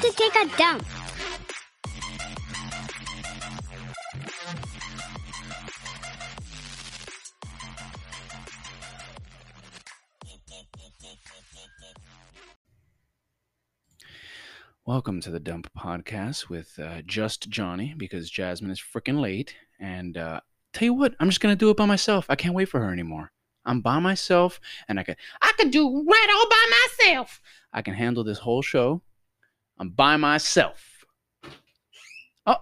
to take a dump. Welcome to the Dump Podcast with uh, just Johnny because Jasmine is freaking late. And uh, tell you what, I'm just gonna do it by myself. I can't wait for her anymore. I'm by myself, and I can I can do right all by myself. I can handle this whole show. I'm by myself. Oh,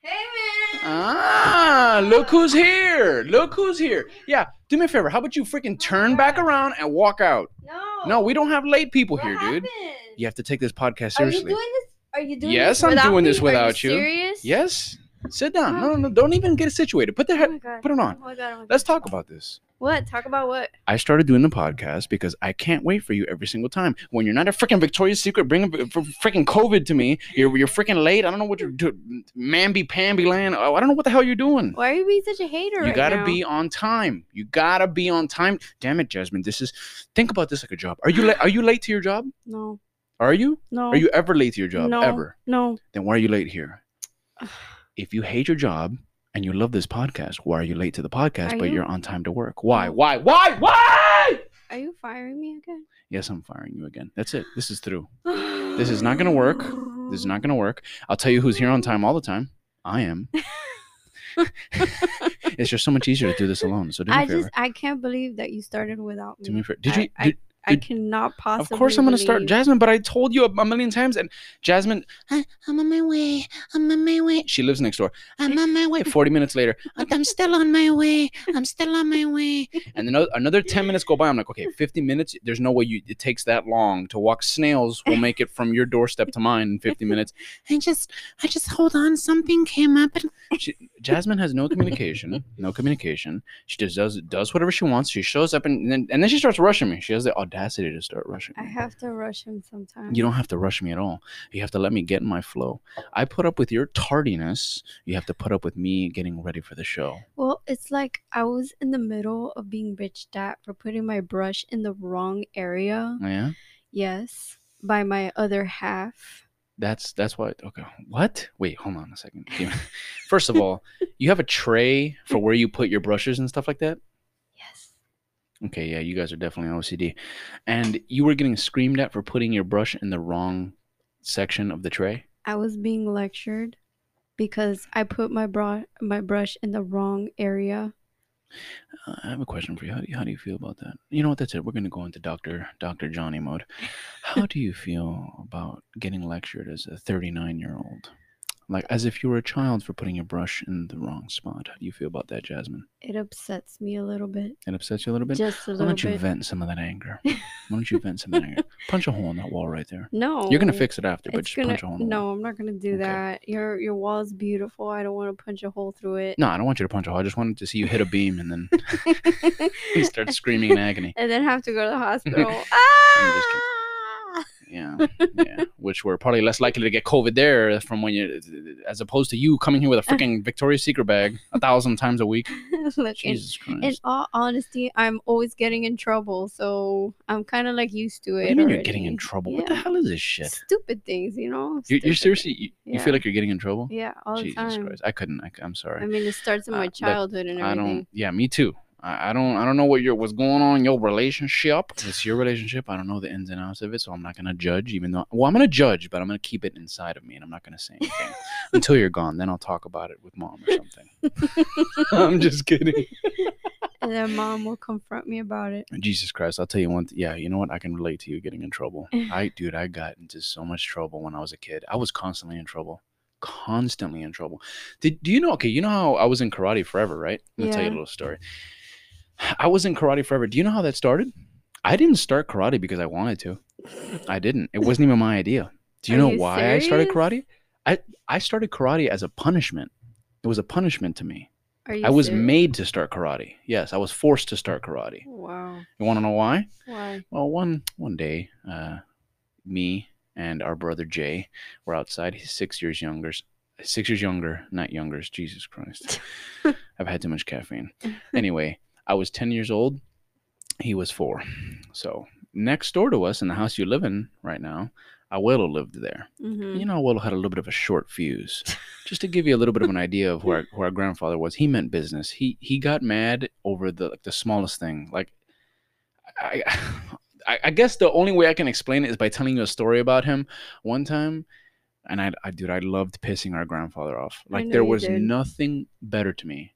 Hey man! ah, look who's here! Look who's here! Yeah, do me a favor. How about you freaking turn back around and walk out? no. No, we don't have late people What here, dude. happened? You have to take this podcast seriously. Are you doing this? Are you doing Yes, this I'm doing this me? Are without you. Serious? Yes. Sit down. No, no, no. Don't even get it situated. Put the Oh head. god. Put it on. Oh my god. Oh my Let's talk about this. What? Talk about what? I started doing the podcast because I can't wait for you every single time. When you're not a freaking Victoria's Secret bring bringing freaking COVID to me, you're you're freaking late. I don't know what you're doing. Mamby pamby land. Oh, I don't know what the hell you're doing. Why are you being such a hater You right gotta now? be on time. You gotta be on time. Damn it, Jasmine. This is. Think about this like a job. Are you la- are you late to your job? No. Are you? No. Are you ever late to your job? no. Ever? No. Then why are you late here? if you hate your job and you love this podcast, why are you late to the podcast Are but you? you're on time to work? Why? Why? Why? Why? Are you firing me again? Yes, I'm firing you again. That's it. This is through. This is not gonna work. This is not going to work. I'll tell you who's here on time all the time. I am. it's just so much easier to do this alone. So do me I a favor. just I can't believe that you started without me. do me a favor. Did I- you? Did, I did- cannot possibly. of course, I'm going to start Jasmine, but I told you a, million times. And Jasmine, "I- I'm on my way. I'm on my way. She lives next door. I'm on my way. 40 minutes later, I'm still on my way. I'm still on my way. And then another, another 10 minutes go by. I'm like, okay, 50 minutes. There's no way you it takes that long to walk. Snails will make it from your doorstep to mine in 50 minutes. I just, I just hold on. Something came up. And she, Jasmine has no communication. No communication. She just does does whatever she wants. She shows up and then and then she starts rushing me. She has the audacity to start rushing I have to rush him sometimes. You don't have to rush me at all. You have to let me get in my flow. I put up with your tardiness. You have to put up with me getting ready for the show. Well, it's like I was in the middle of being bitched at for putting my brush in the wrong area. Oh, yeah, Yes, by my other half. that's that's why. Okay, what? Wait, hold on a second. First of all, you have a tray for where you put your brushes and stuff like that. Okay, yeah, you guys are definitely OCD. And you were getting screamed at for putting your brush in the wrong section of the tray. I was being lectured because I put my bra- my brush in the wrong area. Uh, I have a question for you. How do you, how do you feel about that? You know what? That's it. We're going to go into Doctor Doctor Johnny mode. How do you feel about getting lectured as a 39 year old? Like as if you were a child for putting your brush in the wrong spot. How do you feel about that, Jasmine? It upsets me a little bit. It upsets you a little bit. Just a Why little don't you bit. vent some of that anger? Why don't you vent some of that anger? Punch a hole in that wall right there. No. You're gonna fix it after, but just gonna, punch a hole in the wall. no, I'm not gonna do Okay. that. Your your wall is beautiful. I don't want to punch a hole through it. No, I don't want you to punch a hole. I just wanted to see you hit a beam and then you start screaming in agony. and then have to go to the hospital. ah! Yeah, yeah. Which we're probably less likely to get COVID there from when you, as opposed to you coming here with a freaking Victoria's Secret bag a thousand times a week. Look, in, Jesus Christ. in all honesty, I'm always getting in trouble, so I'm kind of like used to it. what do you mean you're getting in trouble? What the hell is this shit? Stupid things, you know. You're, you're seriously, you, you feel like you're getting in trouble? Yeah, all the Jesus time. Christ. I couldn't. I, am sorry. I mean, it starts in Uh, my look, childhood and I don't. Yeah, me too. I, I don't. I don't know what your what's going on in your relationship. It's your relationship. I don't know the ins and outs of it, so I'm not gonna judge. Even though, well, I'm gonna judge, but I'm gonna keep it inside of me, and I'm not gonna say anything until you're gone. Then I'll talk about it with mom or something. I'm just kidding. and then mom will confront me about it. Jesus Christ, I'll tell you one. Th- yeah, you know what? I can relate to you getting in trouble. I, dude, I got into so much trouble when I was a kid. I was constantly in trouble, constantly in trouble. Did do you know? Okay, you know how I was in karate forever, right? Let me tell you a little story. I was in karate forever. Do you know how that started? I didn't start karate because I wanted to. I didn't. It wasn't even my idea. Do you Are know you why I started karate? I I started karate as a punishment. It was a punishment to me. Are you I was serious? made to start karate. Yes, I was forced to start karate. Wow. You want to know why? Why? Well, one one day, uh, me and our brother Jay were outside. He's six years younger. Six years younger, not younger. Jesus Christ, I've had too much caffeine. Anyway, I was ten years old. He was four. So next door to us in the house you live in right now, Abuelo lived there. Mhm. You know, Abuelo had a little bit of a short fuse. Just to give you a little bit of an idea of where our, where our grandfather was, he meant business. He he got mad over the like the smallest thing. Like, I, I I guess the only way I can explain it is by telling you a story about him. One time, and I, I dude, I loved pissing our grandfather off. Like there was did. nothing better to me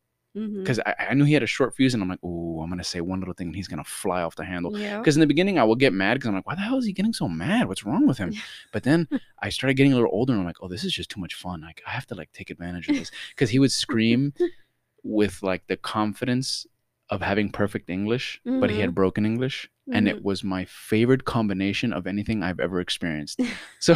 Because I, I knew he had a short fuse, and I'm like, oh, I'm gonna say one little thing, and he's gonna fly off the handle. Because in the beginning, I will get mad because I'm like, why the hell is he getting so mad? What's wrong with him? But then I started getting a little older, and I'm like, oh, this is just too much fun. Like I have to like take advantage of this because he would scream with like the confidence of having perfect English, but he had broken English, and it Mhm. was my favorite combination of anything I've ever experienced. So,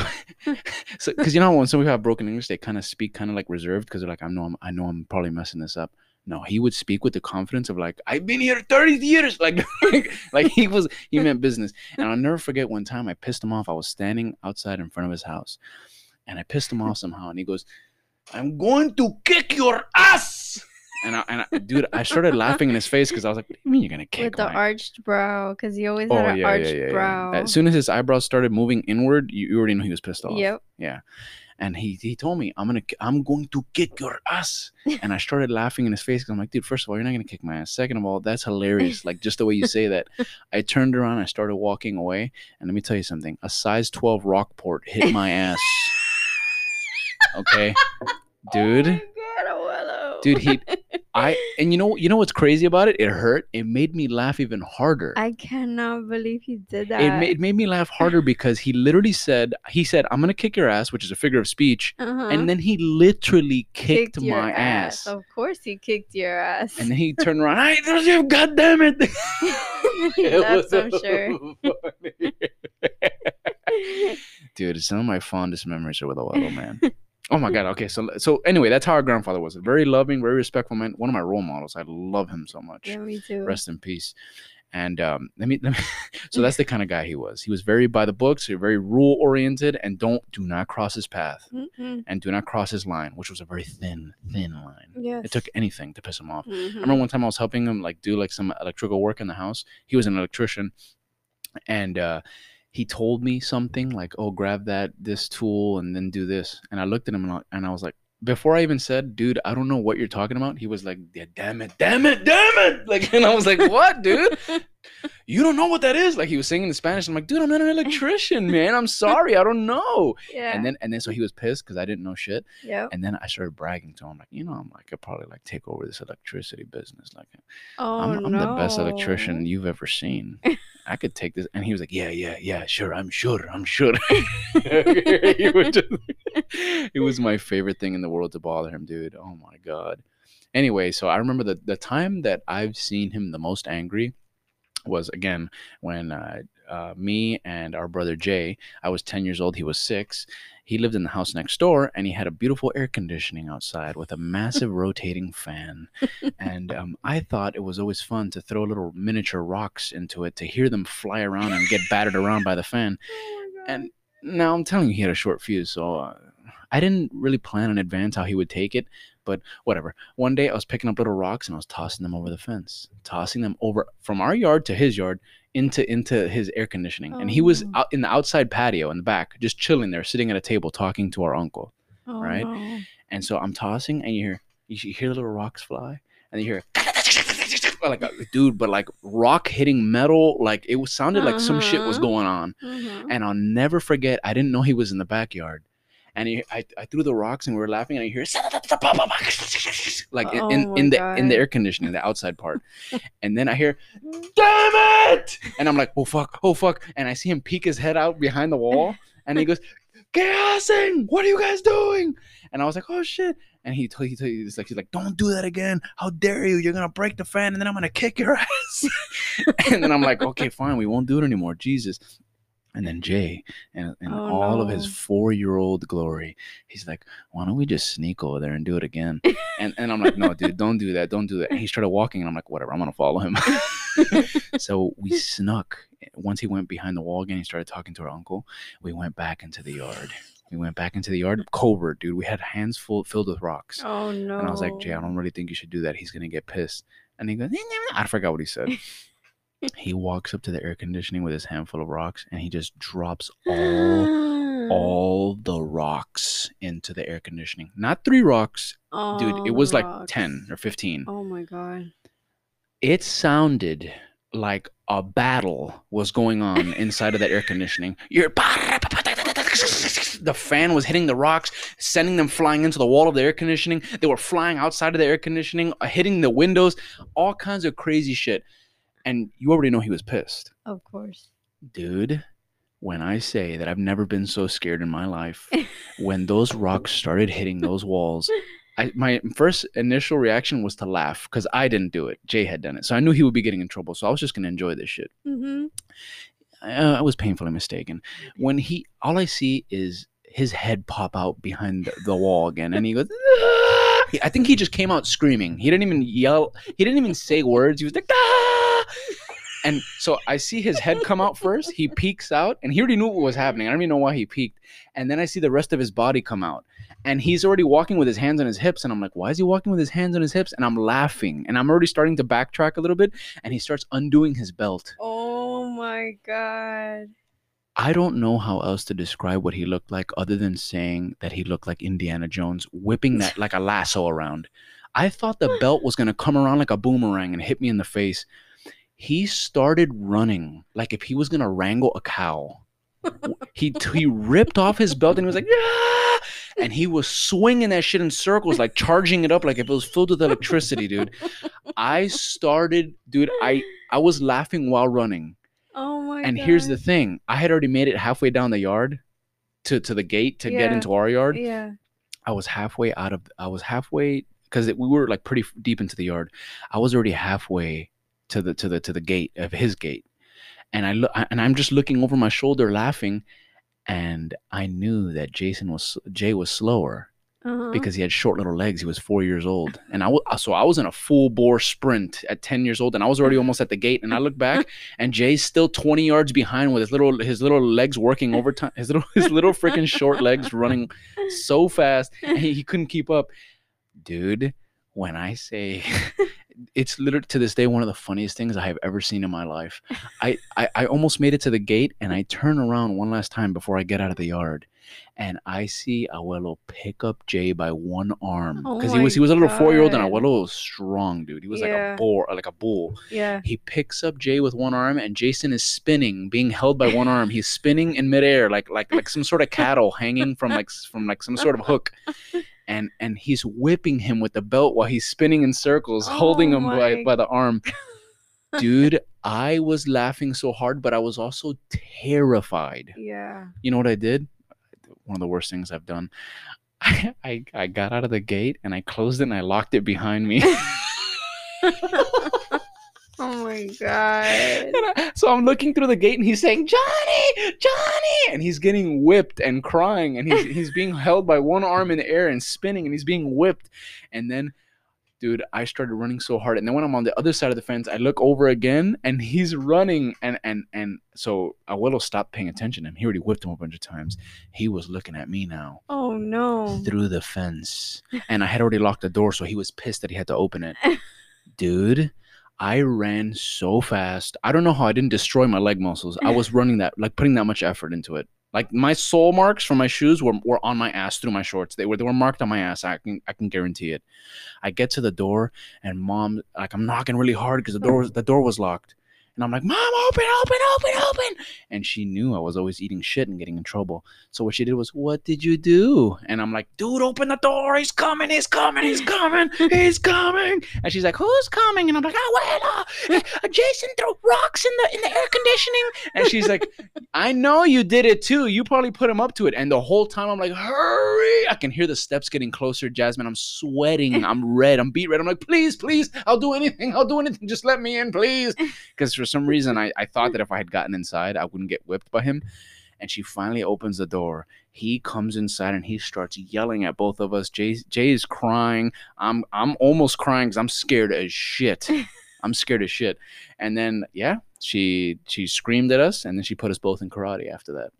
so because you know when some people have broken English, they kind of speak kind of like reserved because they're like, I know I'm, I know I'm probably messing this up. No, he would speak with the confidence of like, I've been here 30 years. Like, like, like he was, he meant business. And I'll never forget one time I pissed him off. I was standing outside in front of his house and I pissed him off somehow. And he goes, I'm going to kick your ass. And I, and I, dude, I started laughing in his face because I was like, "What do you mean you're gonna kick With the my arched brow, because he always Oh had yeah, an yeah, arched yeah, yeah. brow. As soon as his eyebrows started moving inward, you, you already knew he was pissed off. Yep. And he he told me, "I'm gonna I'm going to kick your ass." and I started laughing in his face because I'm like, "Dude, first of all, you're not gonna kick my ass. Second of all, that's hilarious. Like just the way you say that." I turned around, I started walking away, and let me tell you something: a size 12 Rockport hit my ass. Okay, dude. Oh Dude, he, I, and you know, you know what's crazy about it? It hurt. It made me laugh even harder. I cannot believe he did that. it made, it made me laugh harder because he literally said he said i'm gonna kick your ass which is a figure of speech uh-huh. and then he literally kicked, your my ass, Of course, he kicked your ass. and then he turned around i don't you god damn it That's was I'm so sure. dude some of my fondest memories are with Abuelo, man oh my god okay so so anyway that's how our grandfather was a very loving very respectful man one of my role models i love him so much yeah, me too. rest in peace. And um, let me, let me so that's the kind of guy he was. He was very by the books, very rule oriented, and don't do not cross his path Mm-mm. and do not cross his line, which was a very thin, thin line. Yes. It took anything to piss him off. I Mhm. remember one time I was helping him like do like some electrical work in the house. He was an electrician, and uh, he told me something like, "Oh, grab that this tool and then do this." And I looked at him and I, was like, before I even said, "Dude, I don't know what you're talking about," he was like, "Yeah, damn it, damn it, damn it!" Like, and I was like, "What, dude? You don't know what that is?" Like he was saying in Spanish. I'm like, "Dude, I'm not an electrician, man. I'm sorry, I don't know." yeah. And then and then so he was pissed because I didn't know shit. yep. And then I started bragging to him, like, you know, I'm like, I could probably like take over this electricity business. Like, Oh I'm, I'm the best electrician you've ever seen. I could take this. And he was like, yeah, yeah, yeah, sure. I'm sure. I'm sure. He was just- it was my favorite thing in the world to bother him, dude. Oh my God. Anyway, so I remember the, the time that I've seen him the most angry was again when uh, uh, me and our brother Jay, I was 10 years old, he was six. He lived in the house next door and he had a beautiful air conditioning outside with a massive rotating fan. And um, I thought it was always fun to throw little miniature rocks into it to hear them fly around and get battered around by the fan. Oh. And now I'm telling you, he had a short fuse. So uh, I didn't really plan in advance how he would take it, but whatever. One day I was picking up little rocks and I was tossing them over the fence, tossing them over from our yard to his yard into into his air conditioning. And he was Oh. out in the outside patio in the back, just chilling there, sitting at a table talking to our uncle. Oh, right? no. And so I'm tossing, and you hear you hear little rocks fly, and you hear like a dude, but like rock hitting metal, like it was sounded like some shit was Uh-huh. going on. Mhm. And I'll never forget. I didn't know he was in the backyard, and he, I, I threw the rocks, and we were laughing, and I hear like in, Oh in, in the in the air conditioning, the outside part, and then I hear, "Damn it!" And I'm like, "Oh fuck! Oh fuck!" And I see him peek his head out behind the wall, and he goes, "¿Qué hacen? What are you guys doing?" And I was like, "Oh shit!" And he told he told he's like he's like, "Don't do that again! How dare you? You're gonna break the fan, and then I'm gonna kick your ass." and then I'm like, "Okay, fine, we won't do it anymore." Jesus. And then Jay, and in Oh, all of his four-year-old glory, he's like, "Why don't we just sneak over there and do it again?" and and I'm like, "No, dude, don't do that, don't do that." And he started walking, and I'm like, "Whatever, I'm gonna follow him." so we snuck. Once he went behind the wall again, he started talking to our uncle. We went back into the yard. We went back into the yard. Covert, dude. We had hands full filled with rocks. Oh no. And I was like, Jay, I don't really think you should do that. He's gonna get pissed. And he goes. I forgot what he said. he walks up to the air conditioning with his handful of rocks, and he just drops all all the rocks into the air conditioning. Not three rocks, dude. It was like rocks. 10 or 15. Oh my god. It sounded like a battle was going on inside of that air conditioning. The fan was hitting the rocks, sending them flying into the wall of the air conditioning. They were flying outside of the air conditioning, uh, hitting the windows, all kinds of crazy shit. And you already know he was pissed. Of course. Dude, when I say that I've never been so scared in my life, when those rocks started hitting those walls, I, my first initial reaction was to laugh because I didn't do it. Jay had done it. So I knew he would be getting in trouble. So I was just going to enjoy this shit. Mm-hmm. I, I was painfully mistaken. When he, all I see is his head pop out behind the, the wall again. And he goes, "Ah!" I think he just came out screaming. He didn't even yell. He didn't even say words. He was like, ah! And so I see his head come out first. He peeks out, and he already knew what was happening. I don't even know why he peeked. And then I see the rest of his body come out, and he's already walking with his hands on his hips. And I'm like, why is he walking with his hands on his hips? And I'm laughing, and I'm already starting to backtrack a little bit. And he starts undoing his belt. Oh my god. I don't know how else to describe what he looked like other than saying that he looked like Indiana Jones whipping that like a lasso around. I thought the belt was going to come around like a boomerang and hit me in the face. He started running like if he was going to wrangle a cow. He he ripped off his belt and he was like, yeah! And he was swinging that shit in circles, like charging it up like if it was filled with electricity, dude. I started, dude, I I was laughing while running Oh my and god. here's the thing i had already made it halfway down the yard to, to the gate to get into our yard Yeah. i was halfway out of i was halfway because we were like pretty deep into the yard i was already halfway to the to the to the gate of his gate and i look and i'm just looking over my shoulder laughing and i knew that jason was jay was slower Uh-huh. because he had short little legs. He was four years old, and I wa- so I was in a full bore sprint at ten years old, and I was already almost at the gate. And I look back, and Jay's still twenty yards behind with his little his little legs working overtime. His little his little freaking short legs running so fast, and he, he couldn't keep up. Dude, when I say it's literally to this day one of the funniest things I have ever seen in my life. I, I I almost made it to the gate, and I turn around one last time before I get out of the yard and I see Abuelo pick up Jay by one arm Oh because he was he was a little four year old and. Abuelo was strong, dude. He was like a bull, like a bull. yeah. He picks up Jay with one arm, and Jason is spinning, being held by one arm. He's spinning in midair, like like like some sort of cattle hanging from like from like some sort of hook. And and he's whipping him with the belt while he's spinning in circles, holding Oh him by, by the arm. Dude, I was laughing so hard, but I was also terrified Yeah. you know what I did? One of the worst things I've done. I, I, I got out of the gate and I closed it and I locked it behind me. Oh my god. I- so I'm looking through the gate and he's saying, Johnny, Johnny! And he's getting whipped and crying and he's, he's being held by one arm in the air and spinning and he's being whipped. And then, dude, I started running so hard. And then when I'm on the other side of the fence, I look over again and he's running. And, and, and so Abuelo stopped paying attention to him. He already whipped him a bunch of times. He was looking at me now. Oh no. through the fence. And I had already locked the door, so he was pissed that he had to open it. Dude, I ran so fast. I don't know how I didn't destroy my leg muscles. I was running that, like putting that much effort into it. Like my sole marks from my shoes were, were on my ass through my shorts. They were they were marked on my ass. I can I can guarantee it. I get to the door and mom like I'm knocking really hard because the door was the door was locked. And I'm like, Mom, open, open, open, open. And she knew I was always eating shit and getting in trouble. So what she did was, What did you do? And I'm like, Dude, open the door. He's coming. He's coming. He's coming. He's coming. And she's like, Who's coming? And I'm like, Abuela, eh, Jason threw rocks in the in the air conditioning. And she's like, I know you did it too. You probably put him up to it. And the whole time I'm like, Hurry. I can hear the steps getting closer, Jasmine. I'm sweating. I'm red. I'm beet red. I'm like, Please, please. I'll do anything. I'll do anything. Just let me in, please. Because for some reason, I, I thought hmm. that if I had gotten inside, I wouldn't get whipped by him and she finally opens the door. He comes inside and he starts yelling at both of us. Jay Jay is crying. I'm I'm almost crying because I'm scared as shit. I'm scared as shit. And then yeah, she she screamed at us and then she put us both in karate after that.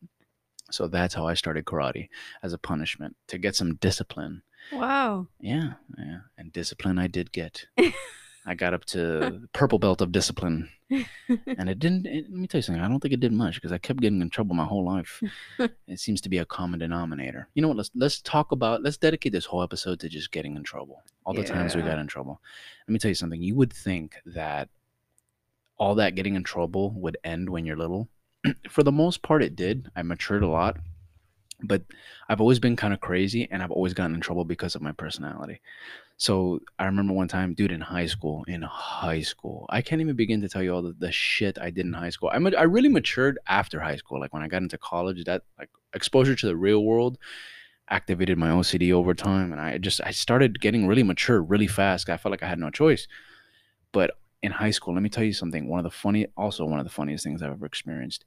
So that's how I started karate as a punishment to get some discipline. Wow. Yeah, yeah, and discipline I did get. I got up to purple belt of discipline, and it didn't. It, let me tell you something. I don't think it did much because I kept getting in trouble my whole life. it seems to be a common denominator. You know what? Let's let's talk about. Let's dedicate this whole episode to just getting in trouble. All the times we got in trouble. Let me tell you something. You would think that all that getting in trouble would end when you're little. For the most part, it did. I matured a lot, but I've always been kind of crazy, and I've always gotten in trouble because of my personality. So I remember one time, dude, in high school, in high school, I can't even begin to tell you all the, the shit I did in high school. I, ma- I really matured after high school. Like when I got into college, that like exposure to the real world activated my OCD over time. And I just, I started getting really mature really fast. I felt like I had no choice. But in high school, let me tell you something. One of the funny, also one of the funniest things I've ever experienced.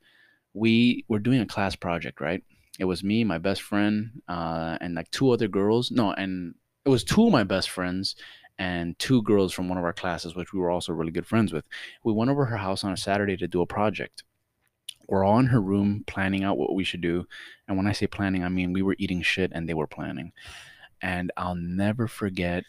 We were doing a class project, right? It was me, my best friend, uh, and like two other girls. No, and it was two of my best friends and two girls from one of our classes, which we were also really good friends with. We went over her house on a Saturday to do a project. We're all in her room planning out what we should do. And when I say planning, I mean we were eating shit and they were planning. And I'll never forget,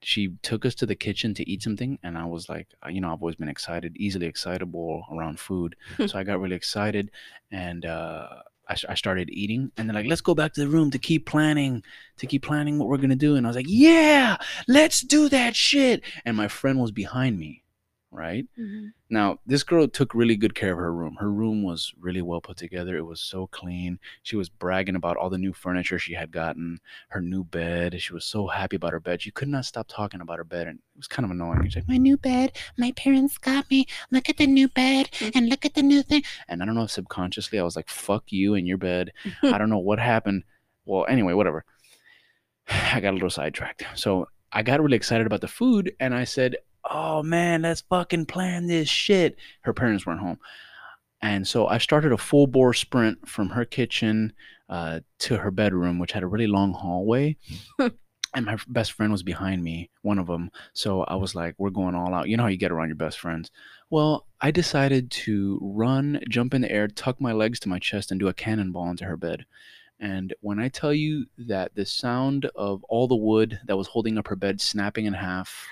she took us to the kitchen to eat something. And I was like, uh, you know, I've always been excited, easily excitable around food. so I got really excited and, uh, I, I started eating and they're like, let's go back to the room to keep planning, to keep planning what we're to do. And I was like, yeah, let's do that shit. And my friend was behind me, right? Mhm. Now, this girl took really good care of her room. Her room was really well put together. It was so clean. She was bragging about all the new furniture she had gotten, her new bed. She was so happy about her bed. She could not stop talking about her bed, and it was kind of annoying. She's like, "My new bed, my parents got me. Look at the new bed, and look at the new thing." And I don't know if subconsciously I was like, "Fuck you and your bed." I don't know what happened. Well, anyway, whatever. I got a little sidetracked. So I got really excited about the food, and I said, "Oh man, let's fucking plan this shit." Her parents weren't home, and so I started a full bore sprint from her kitchen uh, to her bedroom, which had a really long hallway. And my best friend was behind me, one of them. So I was like, we're going all out. You know how you get around your best friends. Well, I decided to run, jump in the air, tuck my legs to my chest, and do a cannonball into her bed. And when I tell you that the sound of all the wood that was holding up her bed snapping in half,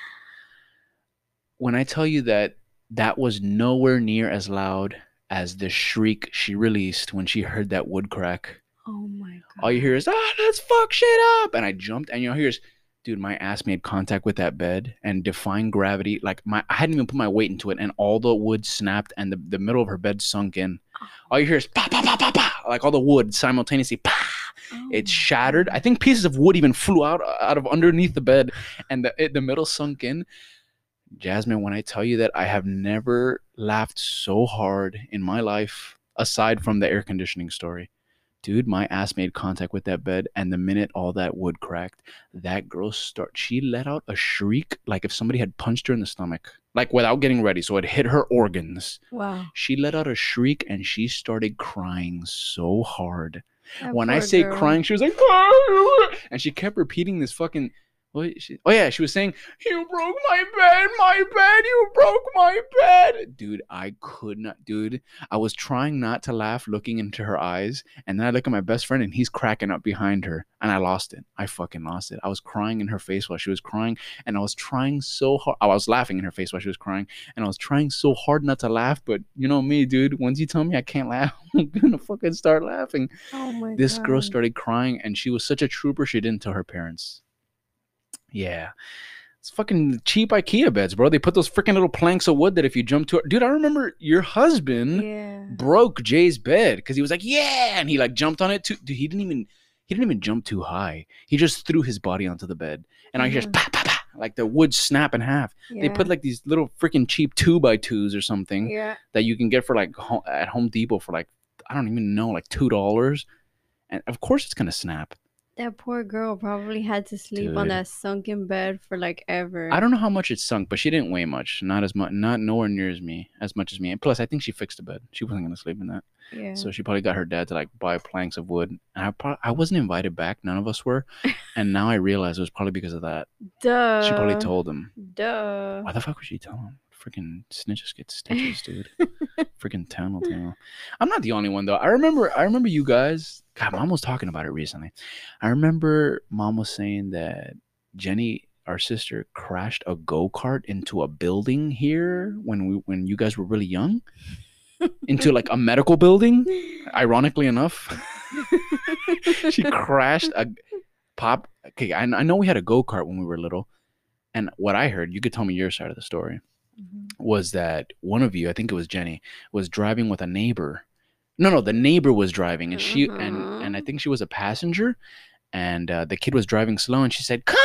when I tell you that that was nowhere near as loud as the shriek she released when she heard that wood crack, Oh my god. all you hear is, ah, let's fuck shit up. And I jumped, and you know, here's, dude, my ass made contact with that bed and defying gravity. Like, my, I hadn't even put my weight into it, and all the wood snapped, and the, the middle of her bed sunk in. All you hear is, pa, pa, pa, pa, pa, like all the wood simultaneously, pa. Oh It shattered. I think pieces of wood even flew out out of underneath the bed, and the it, the middle sunk in. Jasmine, when I tell you that I have never laughed so hard in my life, aside from the air conditioning story, dude, my ass made contact with that bed, and the minute all that wood cracked, that girl start. She let out a shriek like if somebody had punched her in the stomach, like without getting ready, so it hit her organs. Wow. She let out a shriek and she started crying so hard That when I say girl. crying, she was like, ah! and she kept repeating this fucking. What she, oh yeah, she was saying, "You broke my bed, my bed. You broke my bed." Dude, I could not. Dude, I was trying not to laugh, looking into her eyes, and then I look at my best friend, and he's cracking up behind her, and I lost it. I fucking lost it. I was crying in her face while she was crying, and I was trying so hard. I was laughing in her face while she was crying, and I was trying so hard not to laugh. But you know me, dude. Once you tell me I can't laugh, I'm gonna fucking start laughing Oh my this girl started crying and she was such a trooper she didn't tell her parents yeah it's fucking cheap ikea beds bro they put those freaking little planks of wood that if you jump to it dude i remember your husband Yeah. broke jay's bed because he was like yeah and he like jumped on it too dude he didn't even he didn't even jump too high he just threw his body onto the bed and i hear Mhm. pa, pa, pa, like the wood snap in half yeah. they put like these little freaking cheap two by twos or something Yeah. that you can get for like ho- at Home Depot for like I don't even know like two dollars, and of course it's gonna snap. That poor girl probably had to sleep on that sunken bed for like ever. I don't know how much it sunk, but she didn't weigh much. Not as much, not nowhere near as me, as much as me. And plus, I think she fixed the bed. She wasn't gonna sleep in that, Yeah. so she probably got her dad to like buy planks of wood. And I pro- I wasn't invited back. None of us were, and now I realize it was probably because of that. Duh. She probably told him. Duh. Why the fuck would she tell him? Freaking snitches get stitches, dude. Freaking town tale. I'm not the only one though. I remember I remember you guys God, mom was talking about it recently. I remember mom was saying that Jenny our sister crashed a go kart into a building here when we when you guys were really young, into like a medical building. Ironically enough, she crashed a pop. Okay, I, I know we had a go kart when we were little, and what I heard, you could tell me your side of the story, was that one of you, I think it was Jenny, was driving with a neighbor. No, no, the neighbor was driving, and she and and I Mhm. think she was a passenger, and uh, the kid was driving slow, and she said, "Come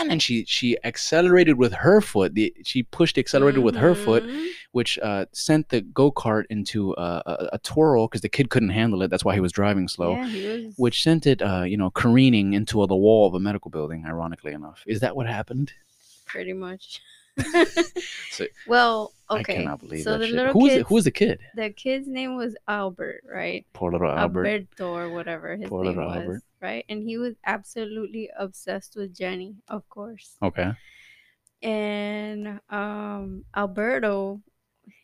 on!" and she she accelerated with her foot. The she pushed the accelerator with her foot, Mhm. which uh, sent the go kart into a, a, a twirl because the kid couldn't handle it. That's why he was driving slow. Yeah, was. Which sent it, uh, you know, careening into the wall of a medical building. Ironically enough, is that what happened? pretty much. So- well, okay. I cannot believe so that the shit. little Who was kid, it? Who was the kid? the kid's name was Albert, right? Poor little Albert. Alberto or whatever his Poor name was, Albert. right? And he was absolutely obsessed with Jenny, of course. Okay. And um Alberto,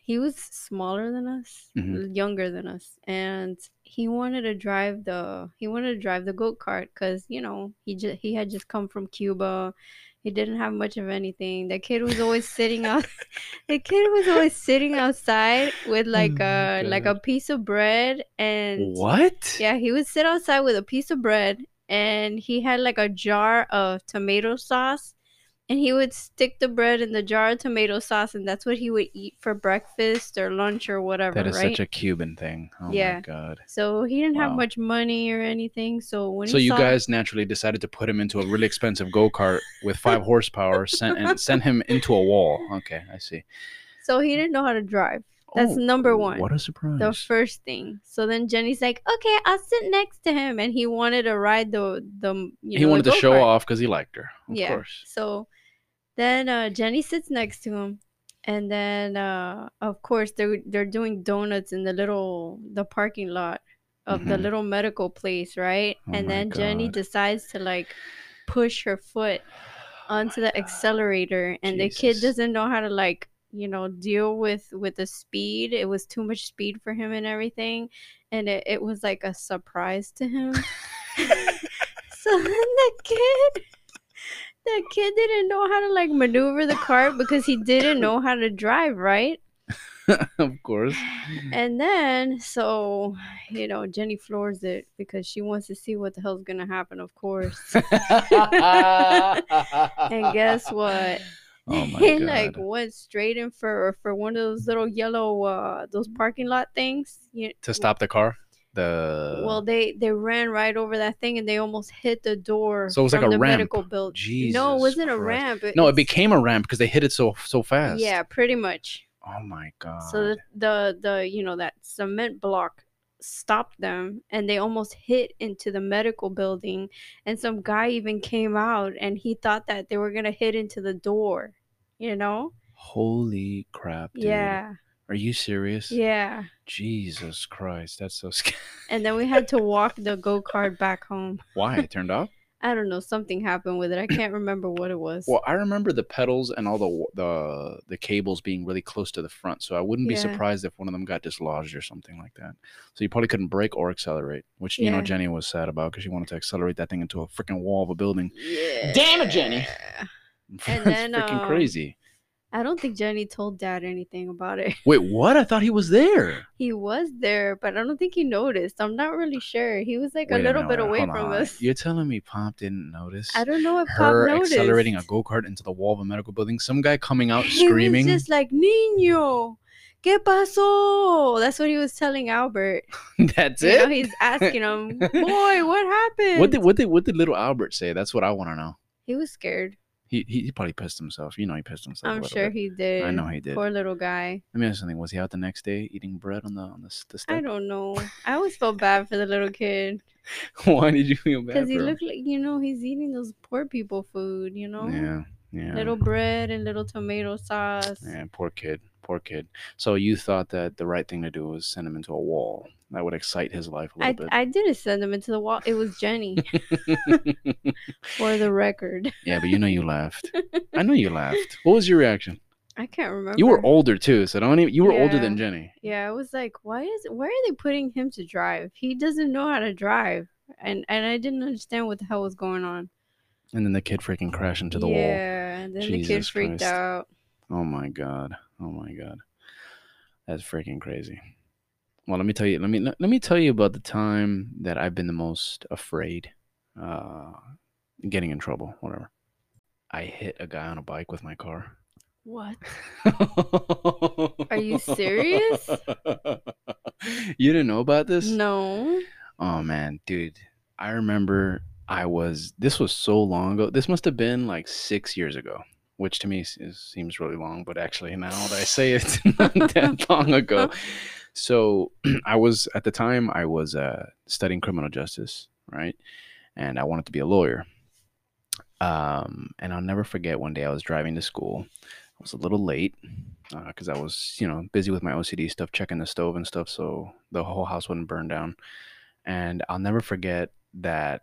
he was smaller than us, Mhm. younger than us, and he wanted to drive the he wanted to drive the go kart because you know he just he had just come from Cuba. He didn't have much of anything. The kid was always sitting out. the kid was always sitting outside with oh like Oh uh, a like a piece of bread and What? yeah, he would sit outside with a piece of bread and he had like a jar of tomato sauce and he would stick the bread in the jar of tomato sauce and that's what he would eat for breakfast or lunch or whatever, That is right? such a Cuban thing. Oh Yeah. my god. so he didn't have much money or anything. So when So you guys naturally decided to put him into a really expensive go kart with five horsepower, sent and send him into a wall. Okay, I see. so he didn't know how to drive. That's Oh, number one. What a surprise! The first thing. So then Jenny's like, "Okay, I'll sit next to him," and he wanted to ride the the you he know, wanted to show off because he liked her. Of yeah. course. So then uh, Jenny sits next to him, and then uh, of course they're they're doing donuts in the little the parking lot of the Mhm. little medical place, right? Oh and then Jenny decides to like push her foot onto the accelerator, and the kid doesn't know how to like you know deal with with the speed. It was too much speed for him and everything, and it, it was like a surprise to him. so then the kid the kid didn't know how to like maneuver the cart because he didn't know how to drive right of course. and then so you know jenny floors it because she wants to see what the hell's gonna happen of course and guess what Oh my he god! like went straight in for for one of those little yellow uh those parking lot things you, to stop the car. The well they they ran right over that thing and they almost hit the door So it was like a the ramp. medical building no it wasn't a Christ. ramp no, it became a ramp because they hit it so so fast. yeah pretty much Oh my god. So the, the the you know that cement block stopped them and they almost hit into the medical building and some guy even came out and he thought that they were going to hit into the door, you know? Holy crap, dude. Yeah. Are you serious? Yeah. Jesus Christ, that's so scary. And then we had to walk the go-kart back home. Why? It turned off? I don't know, something happened with it. I can't remember what it was. Well, I remember the pedals and all the the the cables being really close to the front, so I wouldn't be Yeah. surprised if one of them got dislodged or something like that. So you probably couldn't brake or accelerate, which you know Jenny was sad about because she wanted to accelerate that thing into a freaking wall of a building. yeah. Damn it, Jenny. And That's then, freaking um, crazy. I don't think Jenny told dad anything about it. Wait, what? I thought he was there. He was there, but I don't think he noticed. I'm not really sure. He was like Wait a little minute, bit away hold from on. us. You're telling me Pop didn't notice? I don't know if her Pop noticed. accelerating a go kart into the wall of a medical building. Some guy coming out He screaming. was just like, Niño, ¿qué pasó? That's what he was telling Albert. That's You it. know, he's asking him, boy, what happened? what did what did what did little Albert say? That's what I want to know. he was scared. He, he he probably pissed himself. You know he pissed himself. I'm sure bit. he did. I know he did. Poor little guy. Let me ask something. Was he out the next day eating bread on the on the, the I don't know. I always felt bad for the little kid Why did you feel bad? because he looked like you know he's eating those poor people food. You know, Yeah, yeah. little bread and little tomato sauce. Yeah, poor kid, poor kid. So you thought that the right thing to do was send him into a wall. That would excite his life a I, little bit. I didn't send him into the wall. It was Jenny, for the record. yeah, but you know you laughed. I know you laughed. What was your reaction? I can't remember. You were older too, so don't even. You were older than Jenny. Yeah, I was like, why is why are they putting him to drive? He doesn't know how to drive, and and I didn't understand what the hell was going on. And then the kid freaking crashed into the wall. yeah, and then the kid freaked Christ. out. Oh my god. Oh my god. That's freaking crazy. Well, let me tell you. Let me let me tell you about the time that I've been the most afraid, uh, getting in trouble. Whatever. I hit a guy on a bike with my car. What? Are you serious? you didn't know about this? No. Oh man, dude. I remember I was this was so long ago. This must have been like 6 years ago, which to me is, seems really long, but actually now that I say it, it's not that long ago. So, I was at the time I was uh studying criminal justice, right? And I wanted to be a lawyer. Um, and I'll never forget one day I was driving to school. I was a little late because I was, you know, busy with my OCD stuff, checking the stove and stuff, so the whole house wouldn't burn down. And I'll never forget that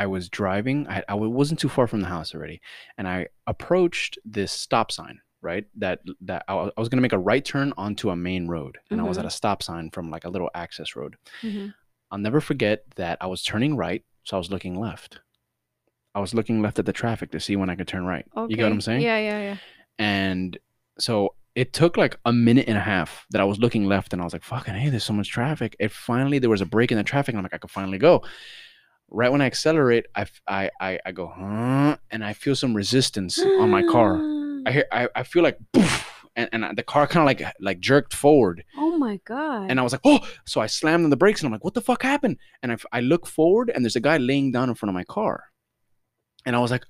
I was driving. I, I wasn't too far from the house already, and I approached this stop sign. Right, that that I I was gonna make a right turn onto a main road, and I was at a stop sign from like a little access road. hmm I'll never forget that I was turning right, so I was looking left. I was looking left at the traffic to see when I could turn right. Okay. You get what I'm saying? Yeah, yeah, yeah. And so it took like a minute and a half that I was looking left and I was like, fucking hey, there's so much traffic. It finally there was a break in the traffic and I'm like, I could finally go. Right when I accelerate, I I I go, huh? And I feel some resistance on my car. I hear I, I feel like poof, and, and the car kind of like like jerked forward. oh my god. And I was like, oh, so I slammed on the brakes and I'm like, what the fuck happened? And I, I look forward and there's a guy laying down in front of my car. And I was like,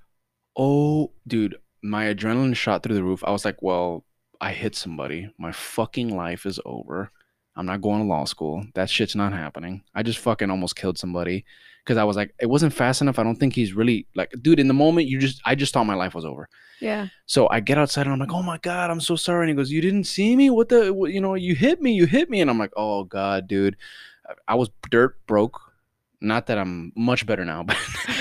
oh, dude, my adrenaline shot through the roof. I was like, well, I hit somebody. My fucking life is over. I'm not going to law school. That shit's not happening. I just fucking almost killed somebody because I was like, it wasn't fast enough. I don't think he's really like, dude, in the moment, you just, I just thought my life was over. yeah. So I get outside and I'm like, oh my God, I'm so sorry. And he goes, you didn't see me? What the, what, you know, you hit me, you hit me. And I'm like, oh God, dude. I- I was dirt broke. Not that I'm much better now, but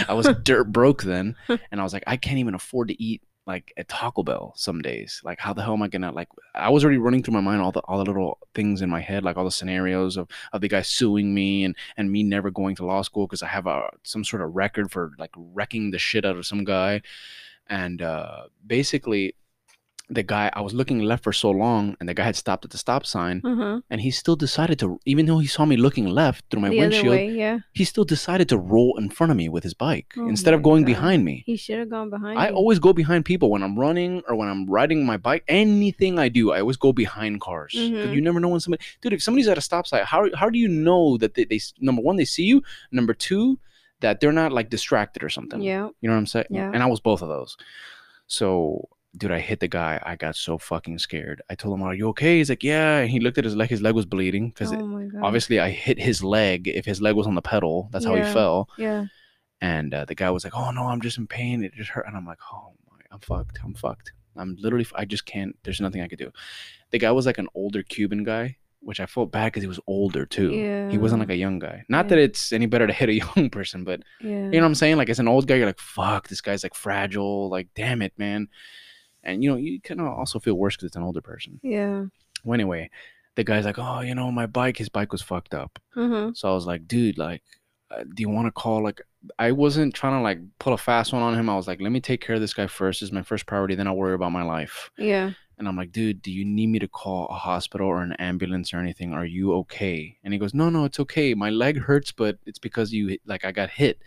I was dirt broke then. And I was like, I can't even afford to eat like at Taco Bell some days. Like, how the hell am I gonna like? I was already running through my mind all the all the little things in my head, like all the scenarios of of the guy suing me and and me never going to law school because I have a some sort of record for like wrecking the shit out of some guy and uh, basically the guy i was looking left for so long and the guy had stopped at the stop sign Uh-huh. and he still decided to even though he saw me looking left through my the windshield way, yeah. he still decided to roll in front of me with his bike Oh instead of going God. behind me He should have gone behind i you. always go behind people when i'm running or when i'm riding my bike anything i do i always go behind cars Mhm. you never know when somebody dude if somebody's at a stop sign how, how do you know that they, they number one they see you number two that they're not like distracted or something Yeah. you know what I'm saying? Yeah. And I was both of those. So, dude, I hit the guy. I got so fucking scared. I told him, "Are you okay?" He's like, "Yeah." And he looked at his leg. His leg was bleeding because Oh obviously I hit his leg. If his leg was on the pedal, that's how he fell. Yeah. And uh, the guy was like, "Oh no, I'm just in pain. It just hurt." And I'm like, "Oh my, I'm fucked. I'm fucked. I'm literally. I just can't. There's nothing I could do." The guy was like an older Cuban guy, which I felt bad because he was older too. Yeah. He wasn't like a young guy. Not Yeah. that it's any better to hit a young person, but Yeah. you know what I'm saying? Like as an old guy, you're like, fuck, this guy's like fragile. Like, damn it, man. And you know, you kind of also feel worse because it's an older person. Yeah. Well, anyway, the guy's like, oh, you know, my bike, his bike was fucked up. Uh-huh. So I was like, dude, like, uh, do you want to call? Like, I wasn't trying to like pull a fast one on him. I was like, let me take care of this guy first. This is my first priority. Then I'll worry about my life. Yeah. And I'm like, dude, do you need me to call a hospital or an ambulance or anything? Are you okay? And he goes, no, no, it's okay. My leg hurts, but it's because you like I got hit,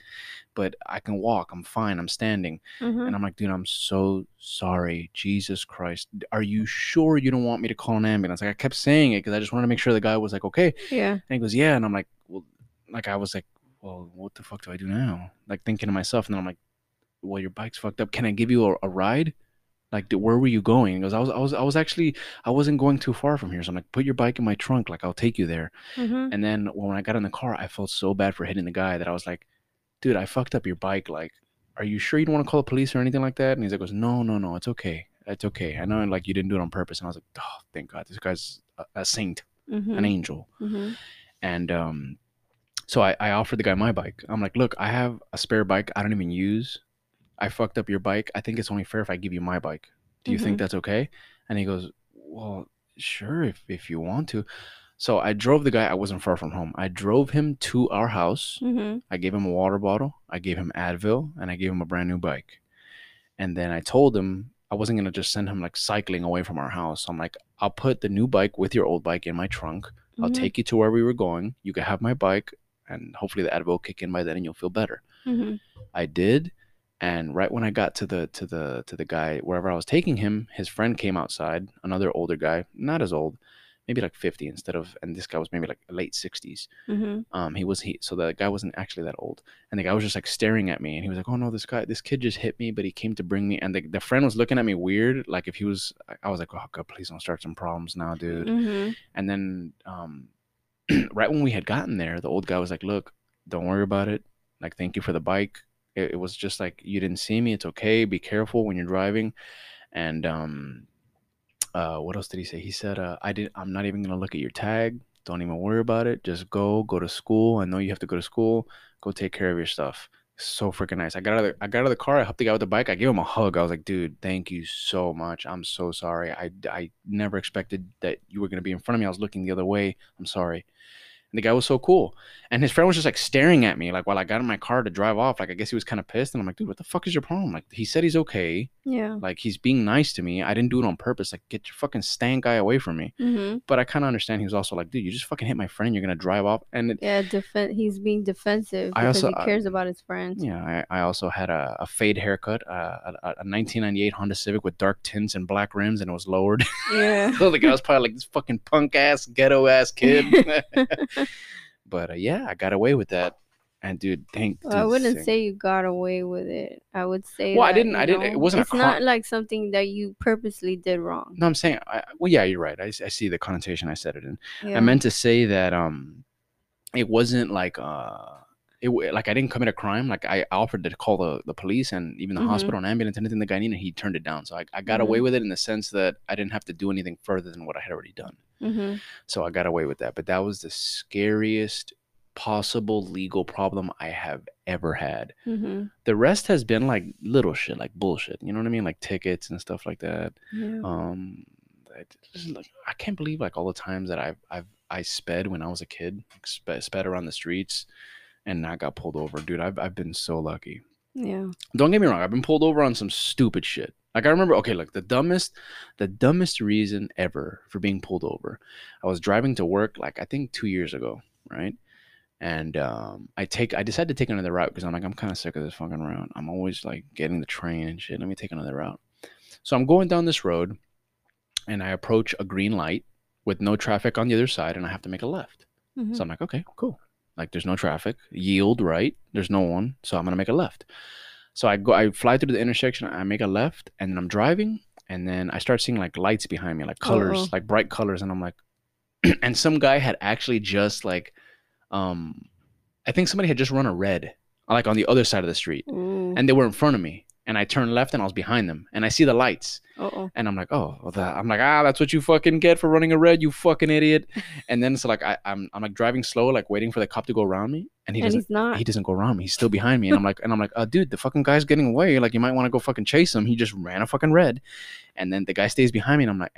but I can walk. I'm fine. I'm standing. Uh-huh. And I'm like, dude, I'm so sorry. Jesus Christ. Are you sure you don't want me to call an ambulance? Like I kept saying it because I just wanted to make sure the guy was like, okay. Yeah. And he goes, yeah. And I'm like, well, like I was like, well, what the fuck do I do now? Like thinking to myself, and then I'm like, well, your bike's fucked up. Can I give you a, a ride? Like, where were you going? He goes, I was, I was, I was actually, I wasn't going too far from here. So I'm like, put your bike in my trunk. Like, I'll take you there. Uh-huh. And then when I got in the car, I felt so bad for hitting the guy that I was like, dude, I fucked up your bike. Like, are you sure you don't want to call the police or anything like that? And he's like, goes, no, no, no, it's okay. It's okay. I know, like, you didn't do it on purpose. And I was like, oh, thank God, this guy's a, a saint, Uh-huh. an angel. Uh-huh. And um, so I, I offered the guy my bike. I'm like, look, I have a spare bike I don't even use. I fucked up your bike. I think it's only fair if I give you my bike. Do you think Mhm. that's okay? And he goes, well, sure, if, if you want to. So I drove the guy. I wasn't far from home. I drove him to our house. Mm-hmm. I gave him a water bottle. I gave him Advil, and I gave him a brand new bike. And then I told him I wasn't gonna just send him like cycling away from our house. I'm like, I'll put the new bike with your old bike in my trunk. I'll Mhm. take you to where we were going. You can have my bike, and hopefully the Advil will kick in by then, and you'll feel better. Mm-hmm. I did, and right when I got to the to the to the guy wherever I was taking him, his friend came outside, another older guy, not as old, maybe like 50 instead of, and this guy was maybe like late 60s. Mm-hmm. Um, he was he, so the guy wasn't actually that old, and the guy was just like staring at me, and he was like, "Oh no, this guy, this kid just hit me, but he came to bring me," and the the friend was looking at me weird, like if he was, I- was like, "Oh god, please don't start some problems now, dude." Mm-hmm. And then, um, right when we had gotten there, the old guy was like, "Look, don't worry about it. Like, thank you for the bike. It, it was just like you didn't see me. It's okay. Be careful when you're driving." And um, uh, what else did he say? He said, uh, "I did. I'm not even gonna look at your tag. Don't even worry about it. Just go, go to school. I know you have to go to school. Go take care of your stuff." So freaking nice. I got out of the, I got out of the car. I helped the guy with the bike. I gave him a hug. I was like, dude, thank you so much. I'm so sorry. I, I never expected that you were gonna be in front of me. I was looking the other way. I'm sorry. And the guy was so cool. And his friend was just like staring at me, like while I got in my car to drive off. Like I guess he was kind of pissed. And I'm like, dude, what the fuck is your problem? Like he said he's okay. Yeah. Like he's being nice to me. I didn't do it on purpose. Like get your fucking stank guy away from me. Mm-hmm. But I kind of understand. He was also like, dude, you just fucking hit my friend. You're gonna drive off. And it, Yeah. Defen- he's being defensive I because also- he cares about his friends. yeah, I, I also had a, a fade haircut, uh, a, a a 1998 Honda Civic with dark tints and black rims, and it was lowered. Yeah. so the guy was probably like this fucking punk ass, ghetto ass kid. but uh, yeah, I got away with that. And dude, thank. Well, I wouldn't same. say you got away with it. I would say. Well, I didn't- I didn't- it wasn't a It's cri- not like something that you purposely did wrong. No, I'm saying, I, well, yeah, you're right. I see the connotation I said it in. Yeah. I meant to say that um, it wasn't like uh, it like I didn't commit a crime. Like I offered to call the, the police and even the Mhm. hospital and ambulance, anything the guy needed, he turned it down. So I, I got away Mhm. with it in the sense that I didn't have to do anything further than what I had already done. Mm-hmm. So I got away with that. But that was the scariest possible legal problem I have ever had. Mm-hmm. The rest has been like little shit, like bullshit. You know what I mean? Like tickets and stuff like that. Yeah. Um, I, just, like, I can't believe like all the times that I've I've I sped when I was a kid, sped, sped around the streets, and not got pulled over, dude. I've I've been so lucky. yeah. Don't get me wrong, I've been pulled over on some stupid shit. Like I remember, okay, like the dumbest, the dumbest reason ever for being pulled over. I was driving to work, like I think two years ago, right? And um, I take, I decided to take another route because I'm like, I'm kind of sick of this fucking route. I'm always like getting the train and shit. Let me take another route. So I'm going down this road, and I approach a green light with no traffic on the other side, and I have to make a left. Mhm. So I'm like, okay, cool. Like there's no traffic. Yield right. There's no one. So I'm gonna make a left. So I go I fly through the intersection, I make a left, and then I'm driving, and then I start seeing like lights behind me, like colors, Uh-oh. like bright colors, and I'm like and some guy had actually just like um I think somebody had just run a red, like on the other side of the street. Ooh. And they were in front of me. And I turned left and I was behind them. And I see the lights. Uh-oh. And I'm like, oh, well, that, I'm like, ah, that's what you fucking get for running a red, you fucking idiot. and then so like I, I'm I'm like driving slow, like waiting for the cop to go around me, and he and doesn't. he's not. He doesn't go around me. He's still behind me, and I'm like, and I'm like, uh, dude, the fucking guy's getting away. Like, you might want to go fucking chase him. He just ran a fucking red, and then the guy stays behind me, and I'm like,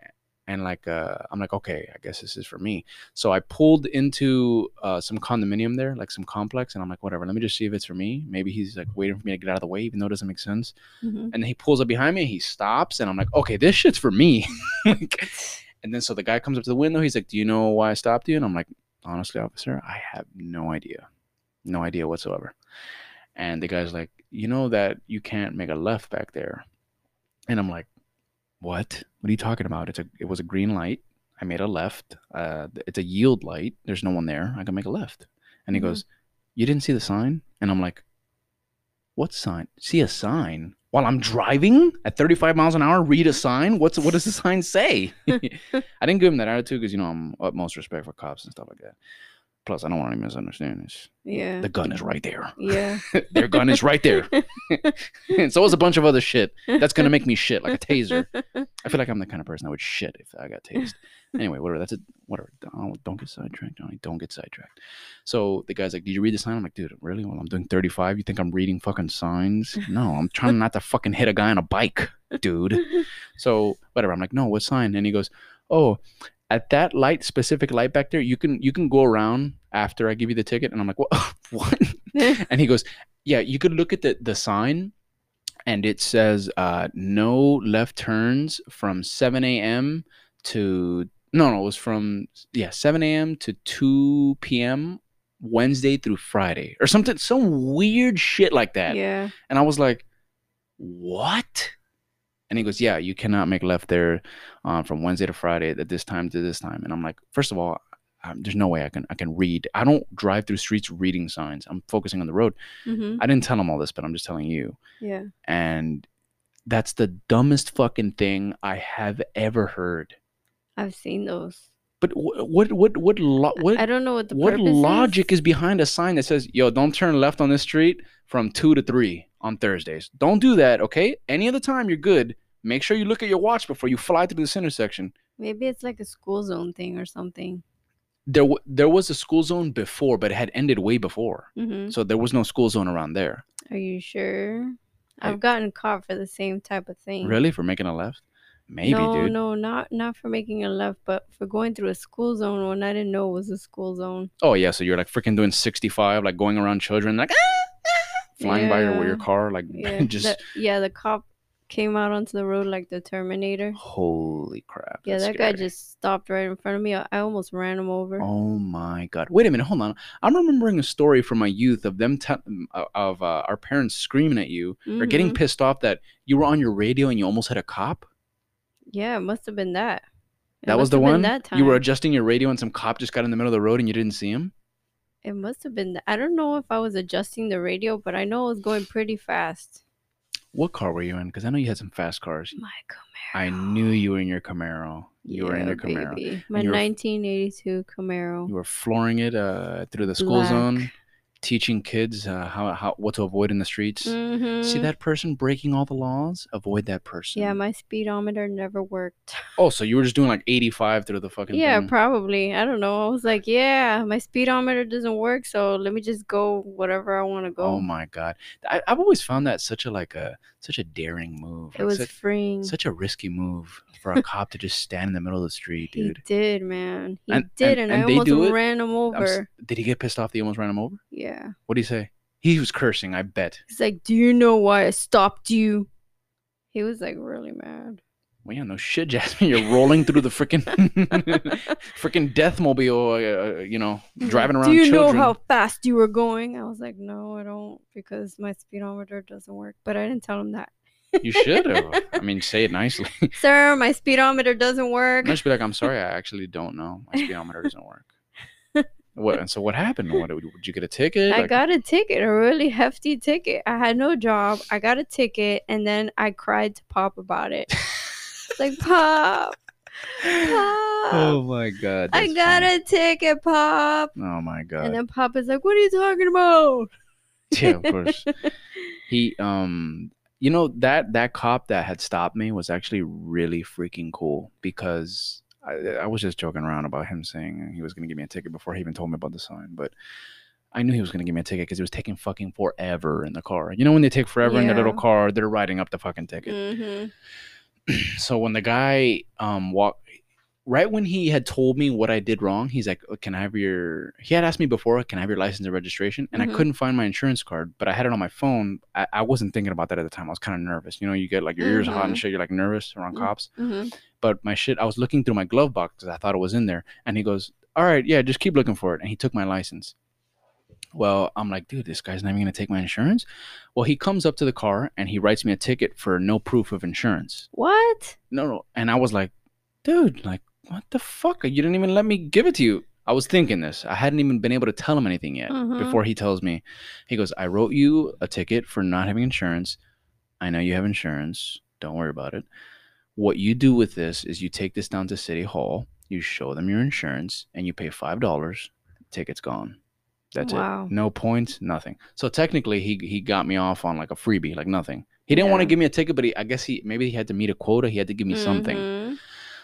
and like, uh, I'm like, okay, I guess this is for me. So I pulled into uh, some condominium there, like some complex, and I'm like, whatever. Let me just see if it's for me. Maybe he's like waiting for me to get out of the way, even though it doesn't make sense Mhm. and then he pulls up behind me he stops and i'm like okay this shit's for me Like, and then so the guy comes up to the window he's like do you know why i stopped you and i'm like honestly officer i have no idea no idea whatsoever and the guy's like you know that you can't make a left back there and i'm like what? What are you talking about? It's a it was a green light. I made a left. Uh it's a yield light. There's no one there. I can make a left. And he Mhm. goes you didn't see the sign? And i'm like what sign? See a sign? While i'm driving at 35 miles an hour read a sign? What's what does the sign say? I didn't give him that attitude because you know i'm utmost respect for cops and stuff like that plus i don't want any misunderstandings Yeah. the gun is right there Yeah. their gun is right there and so is a bunch of other shit that's gonna make me shit like a taser I feel like I'm the kind of person that would shit if I got tased. anyway, whatever. That's it. Whatever. Don't, don't get sidetracked, Johnny. Don't get sidetracked. So the guy's like, "Did you read the sign?" I'm like, "Dude, really? Well, I'm doing 35. You think I'm reading fucking signs? No, I'm trying not to fucking hit a guy on a bike, dude." So whatever. I'm like, "No, what sign?" And he goes, "Oh." At that light specific light back there, you can you can go around after I give you the ticket, and I'm like, what? what? and he goes, yeah, you could look at the the sign, and it says uh, no left turns from 7 a.m. to no, no, it was from yeah 7 a.m. to 2 p.m. Wednesday through Friday or something, some weird shit like that. yeah. And I was like, what? And he goes, yeah, you cannot make left there uh, from Wednesday to Friday at this time to this time. And I'm like, first of all, um, there's no way I can I can read. I don't drive through streets reading signs. I'm focusing on the road. hmm I didn't tell him all this, but I'm just telling you. Yeah. And that's the dumbest fucking thing I have ever heard. I've seen those. But wh- what what what lo- what I don't know what the what logic is. is behind a sign that says, "Yo, don't turn left on this street from two to three on Thursdays." Don't do that, okay? Any other time, you're good. Make sure you look at your watch before you fly through this intersection. Maybe it's like a school zone thing or something. There, w- there was a school zone before, but it had ended way before, hmm so there was no school zone around there. Are you sure? I've gotten caught for the same type of thing. Really, for making a left? Maybe, no, dude. no, not not for making a left, but for going through a school zone when I didn't know it was a school zone. Oh yeah, so you're like freaking doing 65, like going around children, like "Ah, ah," flying by your, your car, like Yeah, just the, yeah. The cop came out onto the road like the Terminator. holy crap. Yeah, that guy just stopped right in front of me. I, I almost ran him over. Oh my god! Wait a minute, hold on. I'm remembering a story from my youth of them te- of uh, our parents screaming at you or getting Mhm. pissed off that you were on your radio and you almost hit a cop. Yeah, it must have been that. It that was the one. That time. You were adjusting your radio and some cop just got in the middle of the road and you didn't see him. It must have been. That. I don't know if I was adjusting the radio, but I know it was going pretty fast. What car were you in? Because I know you had some fast cars. My Camaro. I knew you were in your Camaro. You were in your Camaro. baby. My you were- 1982 Camaro. You were flooring it uh, through the school Black. zone, teaching kids uh, how, how what to avoid in the streets. See Mhm. that person breaking all the laws? Avoid that person. Yeah, my speedometer never worked. Oh, so you were just doing like 85 through the fucking Yeah, thing. probably. I don't know. I was like, yeah, my speedometer doesn't work, so let me just go whatever I want to go. Oh my god, I, I've always found that such a like a such a daring move. it like was such, freeing. such a risky move for a cop to just stand in the middle of the street, dude. he did, man. He And- did, and- and, and I almost ran him I'm over. did he get pissed off that you almost ran him over? Yeah. What did he say? He was cursing. I bet. He's like, Do you know why I stopped you? He was like really mad. Well, yeah, no shit, Jasmin. You're rolling through the freaking freaking death mobile. Uh, you know, driving around Do you children. know how fast you were going? I was like, No, I don't, because my speedometer doesn't work. But I didn't tell him that. You should have. I mean, say it nicely. Sir, my speedometer doesn't work. No, just be like, I'm sorry, I actually don't know. My speedometer doesn't work. What? And so what happened? What did you get a ticket? I Like, got a ticket, a really hefty ticket. I had no job. I got a ticket, and then I cried to Pop about it. Like, Pop, Pop, Oh my god. I got funny. a ticket, Pop. Oh my god. And then Pop is like, What are you talking about? yeah, of course. he um you know that that cop that had stopped me was actually really freaking cool because I, I was just joking around about him saying he was going to give me a ticket before he even told me about the sign, but I knew he was going to give me a ticket because it was taking fucking forever in the car. You know when they take forever in the little car, they're writing up the fucking ticket. hmm so when the guy um walked right when he had told me what I did wrong, he's like, "Oh, "Can I have your?" He had asked me before, "Can I have your license and registration?" And Mhm. I couldn't find my insurance card, but I had it on my phone. I, I wasn't thinking about that at the time. I was kind of nervous. You know, you get like your ears hot and Mhm. shit. You're like nervous around Mm. cops. hmm But my shit, I was looking through my glove box because I thought it was in there. And he goes, "All right, yeah, just keep looking for it." And he took my license. Well, I'm like, dude, this guy's not even gonna take my insurance. Well, he comes up to the car and he writes me a ticket for no proof of insurance What? no, no. And I was like, dude, like, what the fuck? You didn't even let me give it to you. I was thinking this. I hadn't even been able to tell him anything yet Mhm. before he tells me. He goes, I wrote you a ticket for not having insurance. I know you have insurance. Don't worry about it. What you do with this is you take this down to City Hall, you show them your insurance, and you pay $5. Ticket's gone. That's Wow. it. No points, nothing. So technically, he he got me off on like a freebie, like nothing. He didn't want to give me a ticket, but he, I guess he maybe he had to meet a quota. He had to give me something. Mhm.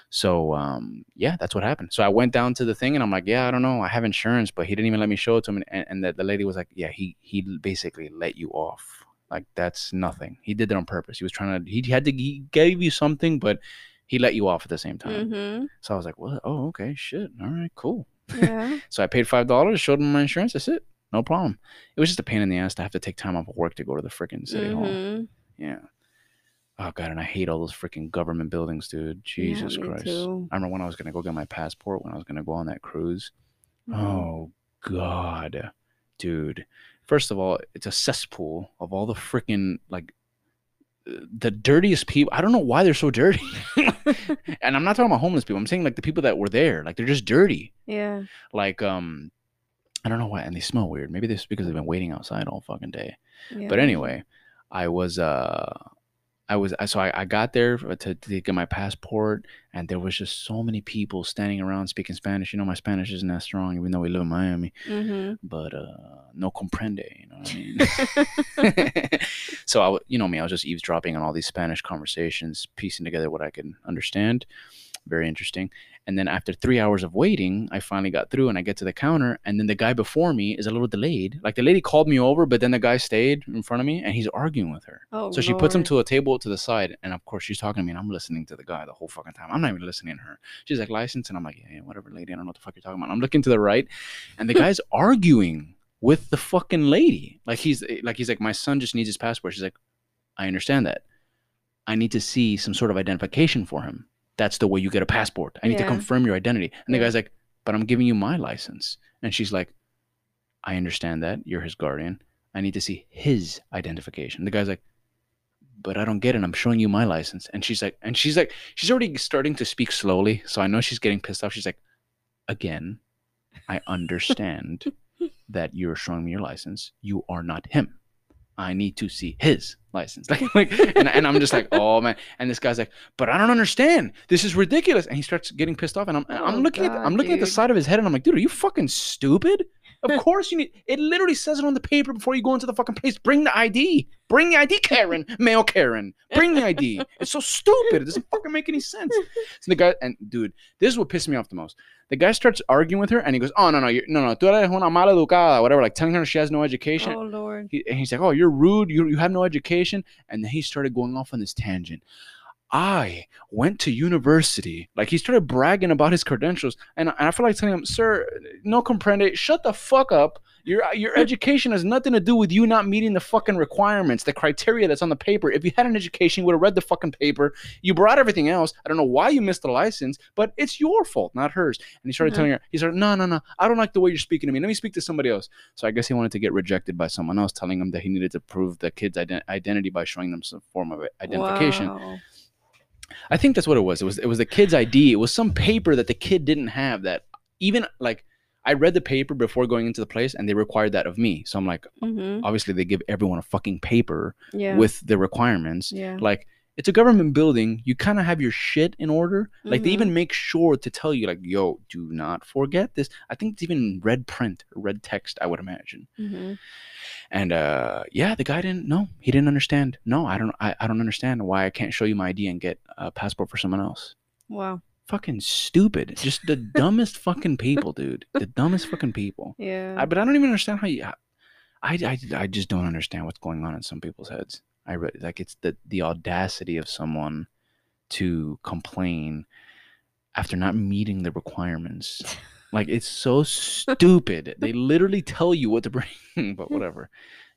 So um, yeah, that's what happened. So I went down to the thing and I'm like, yeah, I don't know, I have insurance, but he didn't even let me show it to him. And, and the, the lady was like, yeah, he he basically let you off. Like that's nothing. He did it on purpose. He was trying to. He had to. He gave you something, but He let you off at the same time. Mm-hmm. So I was like, well, oh, okay, shit. All right, cool. Yeah. So I paid five dollars, showed them my insurance. That's it. No problem. It was just a pain in the ass to have to take time off of work to go to the freaking city hall. Mhm. Yeah. Oh god, and I hate all those freaking government buildings, dude. Jesus me Christ. too. I remember when I was gonna go get my passport when I was gonna go on that cruise. Mhm. Oh god, dude. First of all, it's a cesspool of all the freaking like the dirtiest people. I don't know why they're so dirty. and I'm not talking about homeless people. I'm saying like the people that were there. Like they're just dirty. Yeah. Like um, I don't know why, and they smell weird. Maybe this because they've been waiting outside all fucking day. yeah. But anyway, I was uh I was so I, I got there to, to get my passport and there was just so many people standing around speaking Spanish. You know my Spanish isn't that strong even though we live in Miami. Mm-hmm. But uh no comprende, you know what I mean? so I, you know me, I was just eavesdropping on all these Spanish conversations, piecing together what I could understand. Very interesting. And then after three hours of waiting, I finally got through and I get to the counter. And then the guy before me is a little delayed. Like the lady called me over, but then the guy stayed in front of me and he's arguing with her. Oh, So she puts him to a table to the side. And of course, she's talking to me and I'm listening to the guy the whole fucking time. I'm not even listening to her. She's like, license. And I'm like, yeah, yeah, whatever, lady. I don't know what the fuck you're talking about. I'm looking to the right and the guy's arguing with the fucking lady. Like he's eh, like, he's like, my son just needs his passport. She's like, I understand that. I need to see some sort of identification for him. That's the way you get a passport. I need to confirm your identity. And the guy's like, but I'm giving you my license. And she's like, I understand that. You're his guardian. I need to see his identification. The guy's like, but I don't get it. I'm showing you my license. And she's like, and she's like, she's already starting to speak slowly. So I know she's getting pissed off. She's like, again, I understand that you're showing me your license. You are not him. I need to see his license. Like, like and, and I'm just like, oh man. And this guy's like, but I don't understand. This is ridiculous. And he starts getting pissed off. And I'm, I'm Oh, looking at, God, I'm looking at the side of his head, and I'm like, dude, are you fucking stupid? Of course you need. It literally says it on the paper before you go into the fucking place. Bring the ID. Bring the ID, Karen. Male Karen. Bring the ID. It's so stupid. It doesn't fucking make any sense. So the guy and dude, this is what pissed me off the most. The guy starts arguing with her, and he goes, "Oh no, no, you're, no, no, tú eres una mala educada, whatever." Like telling her she has no education. Oh Lord. He, and he's like, "Oh, you're rude. You you have no education." And then he started going off on this tangent. I went to university. Like he started bragging about his credentials, and, I- and I feel like telling him, "Sir, no comprende. Shut the fuck up. Your your education has nothing to do with you not meeting the fucking requirements, the criteria that's on the paper. If you had an education, you would have read the fucking paper. You brought everything else. I don't know why you missed the license, but it's your fault, not hers." And he started Mhm. telling her, he started, "No, no, no. I don't like the way you're speaking to me. Let me speak to somebody else." So I guess he wanted to get rejected by someone else, telling him that he needed to prove the kid's ident- identity by showing them some form of identification. Wow. I think that's what it was. It was it was the kid's ID. It was some paper that the kid didn't have that even like I read the paper before going into the place and they required that of me. So I'm like, Mm-hmm. obviously they give everyone a fucking paper Yeah. with the requirements. yeah. Like it's a government building. You kind of have your shit in order. Like they Mhm. even make sure to tell you like, yo, do not forget this. I think it's even red print red text, I would imagine. Mm-hmm. And uh, yeah, the guy didn't. No, he didn't understand. No, I don't. I, I don't understand why I can't show you my ID and get a passport for someone else. Wow. Fucking stupid. Just the dumbest fucking people, dude. The dumbest fucking people. Yeah. I, but I don't even understand how you. I, I, I just don't understand what's going on in some people's heads. I re- like it's the the audacity of someone to complain after not meeting the requirements. Like it's so stupid. they literally tell you what to bring, but whatever.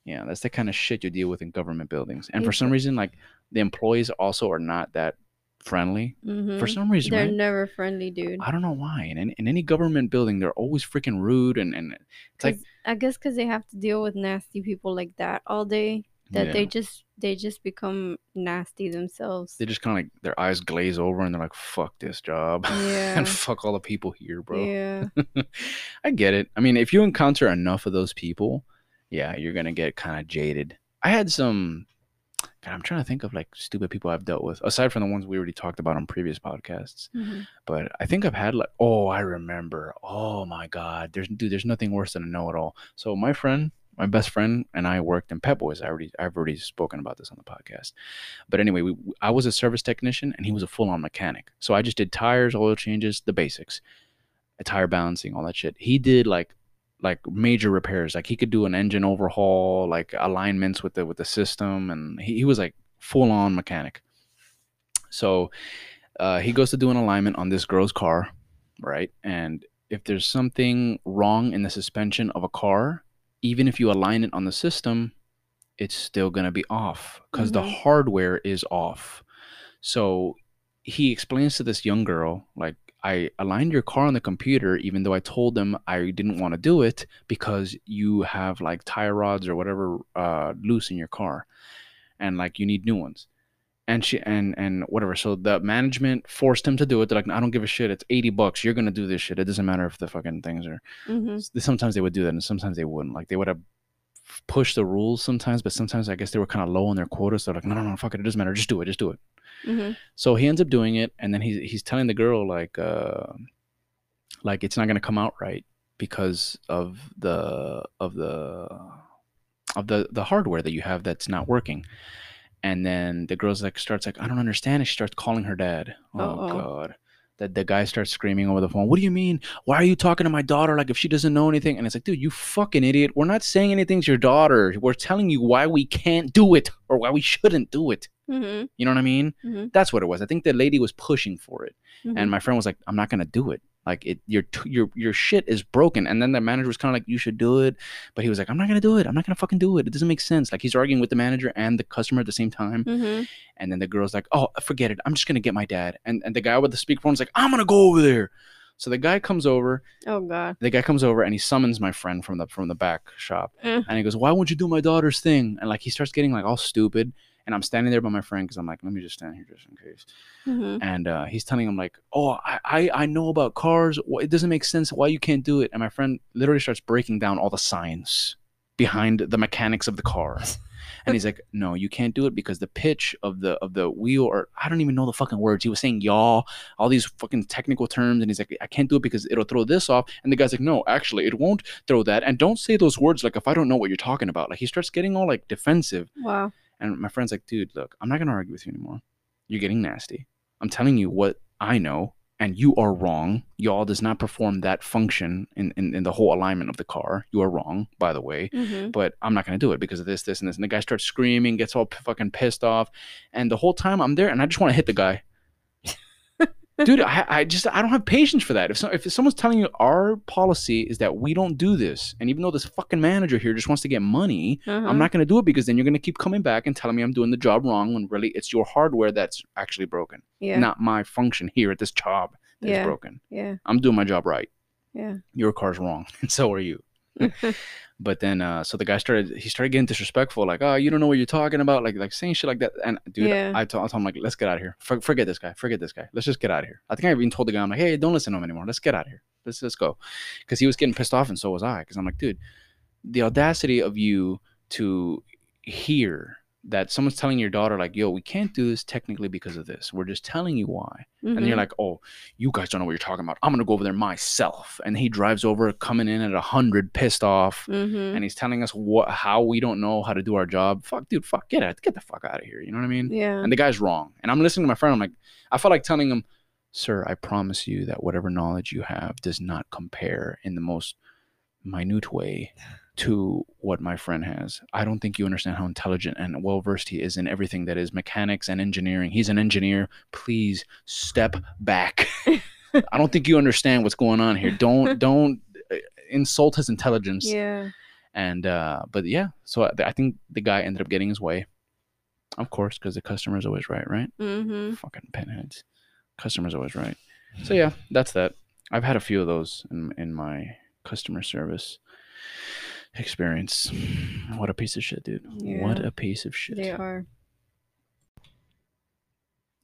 Yeah, that's the kind of shit you deal with in government buildings. And for some reason, like the employees also are not that friendly. mm-hmm. For some reason, They're right? never friendly, dude. I don't know why. In any, in any government building, they're always freaking rude and and it's like I guess because they have to deal with nasty people like that all day, that yeah. they just they just become nasty themselves. they just kind of like their eyes glaze over and they're like, "Fuck this job." Yeah. and fuck all the people here, bro. Yeah. I get it. I mean, if you encounter enough of those people, yeah, you're gonna get kind of jaded. I had some. God, I'm trying to think of like stupid people I've dealt with, aside from the ones we already talked about on previous podcasts. Mhm. But I think I've had like, oh, I remember. Oh my God, there's dude, there's nothing worse than a know-it-all. So my friend, my best friend, and I worked in Pep Boys. I already, I've already spoken about this on the podcast. But anyway, we, I was a service technician, and he was a full-on mechanic. So I just did tires, oil changes, the basics, tire balancing, all that shit. He did like like major repairs. Like he could do an engine overhaul, like alignments with the with the system, and he, he was like full on mechanic. So uh, he goes to do an alignment on this girl's car, right? And if there's something wrong in the suspension of a car, even if you align it on the system, it's still going to be off because the Mhm. hardware is off. So he explains to this young girl, like, I aligned your car on the computer, even though I told them I didn't want to do it because you have like tire rods or whatever uh, loose in your car, and like you need new ones. And she and and whatever. So the management forced him to do it. They're like, I don't give a shit. It's eighty bucks. You're gonna do this shit. It doesn't matter if the fucking things are hmm sometimes they would do that and sometimes they wouldn't. Like they would have pushed the rules sometimes, but sometimes I guess they were kind of low on their quotas. So they're like, no, no, no, fuck it, it doesn't matter. Just do it, just do it. hmm So he ends up doing it, and then he's he's telling the girl like, uh, like it's not gonna come out right because of the of the of the the hardware that you have that's not working. And then the girl's like starts like I don't understand. And she starts calling her dad. Oh Uh-oh. god. That the guy starts screaming over the phone. What do you mean? Why are you talking to my daughter like if she doesn't know anything? And it's like, dude, you fucking idiot. We're not saying anything to your daughter. We're telling you why we can't do it or why we shouldn't do it. hmm You know what I mean? Mhm. That's what it was. I think the lady was pushing for it, Mhm. and my friend was like, "I'm not gonna do it. Like it, your your your shit is broken." And then the manager was kind of like, "You should do it," but he was like, "I'm not gonna do it. I'm not gonna fucking do it. It doesn't make sense." Like he's arguing with the manager and the customer at the same time. Mhm. And then the girl's like, "Oh, forget it. I'm just gonna get my dad." And and the guy with the speakerphone's like, "I'm gonna go over there." So the guy comes over. Oh God. The guy comes over and he summons my friend from the from the back shop. Eh. And he goes, "Why won't you do my daughter's thing?" And like he starts getting like all stupid. And I'm standing there by my friend because I'm like, let me just stand here just in case. hmm And uh, he's telling him like, "Oh, I, I I know about cars. It doesn't make sense why you can't do it." And my friend literally starts breaking down all the science behind the mechanics of the car. And he's like, "No, you can't do it because the pitch of the of the wheel, or I don't even know the fucking words. He was saying y'all, all these fucking technical terms, and he's like, I can't do it because it'll throw this off. And the guy's like, No, actually, it won't throw that. And don't say those words like if I don't know what you're talking about. Like he starts getting all like defensive. Wow. And my friend's like, dude, look, I'm not gonna argue with you anymore. You're getting nasty. I'm telling you what I know, and you are wrong. Y'all does not perform that function in, in, in the whole alignment of the car. You are wrong, by the way. hmm But I'm not gonna do it because of this, this, and this. And the guy starts screaming, gets all p- fucking pissed off, and the whole time I'm there, and I just want to hit the guy. Dude, I, I just I don't have patience for that. If so, if someone's telling you our policy is that we don't do this, and even though this fucking manager here just wants to get money, Uh-huh. I'm not going to do it because then you're going to keep coming back and telling me I'm doing the job wrong when really it's your hardware that's actually broken, Yeah. not my function here at this job that's Yeah. broken. Yeah. I'm doing my job right. Yeah. Your car's wrong, and so are you. but then, uh, so the guy started. He started getting disrespectful, like, "Oh, you don't know what you're talking about," like, like saying shit like that. And dude, Yeah. I told, I told him like, "Let's get out of here. For, forget this guy. Forget this guy. Let's just get out of here." I think I even told the guy, "I'm like, hey, don't listen to him anymore. Let's get out of here. Let's let's go," because he was getting pissed off, and so was I. Because I'm like, dude, the audacity of you to hear that someone's telling your daughter like yo we can't do this technically because of this. We're just telling you why. And Mm-hmm. you're like oh you guys don't know what you're talking about. I'm gonna go over there myself. And he drives over coming in at a hundred pissed off. Hmm and he's telling us what how we don't know how to do our job. Fuck dude fuck get out get the fuck out of here. You know what i mean? Yeah. and the guy's wrong. And i'm listening to my friend. I'm like i felt like telling him sir i promise you that whatever knowledge you have does not compare in the most minute way to what my friend has. I don't think you understand how intelligent and well versed he is in everything that is mechanics and engineering. He's an engineer. Please step back. I don't think you understand what's going on here. Don't don't uh, insult his intelligence. Yeah. and uh but yeah so I, I think the guy ended up getting his way. Of course because the customer is always right right? Mm-hmm. fucking pinheads. Customer's always right. So yeah that's that. I've had a few of those in in my customer service experience what a piece of shit dude what a piece of shit They are.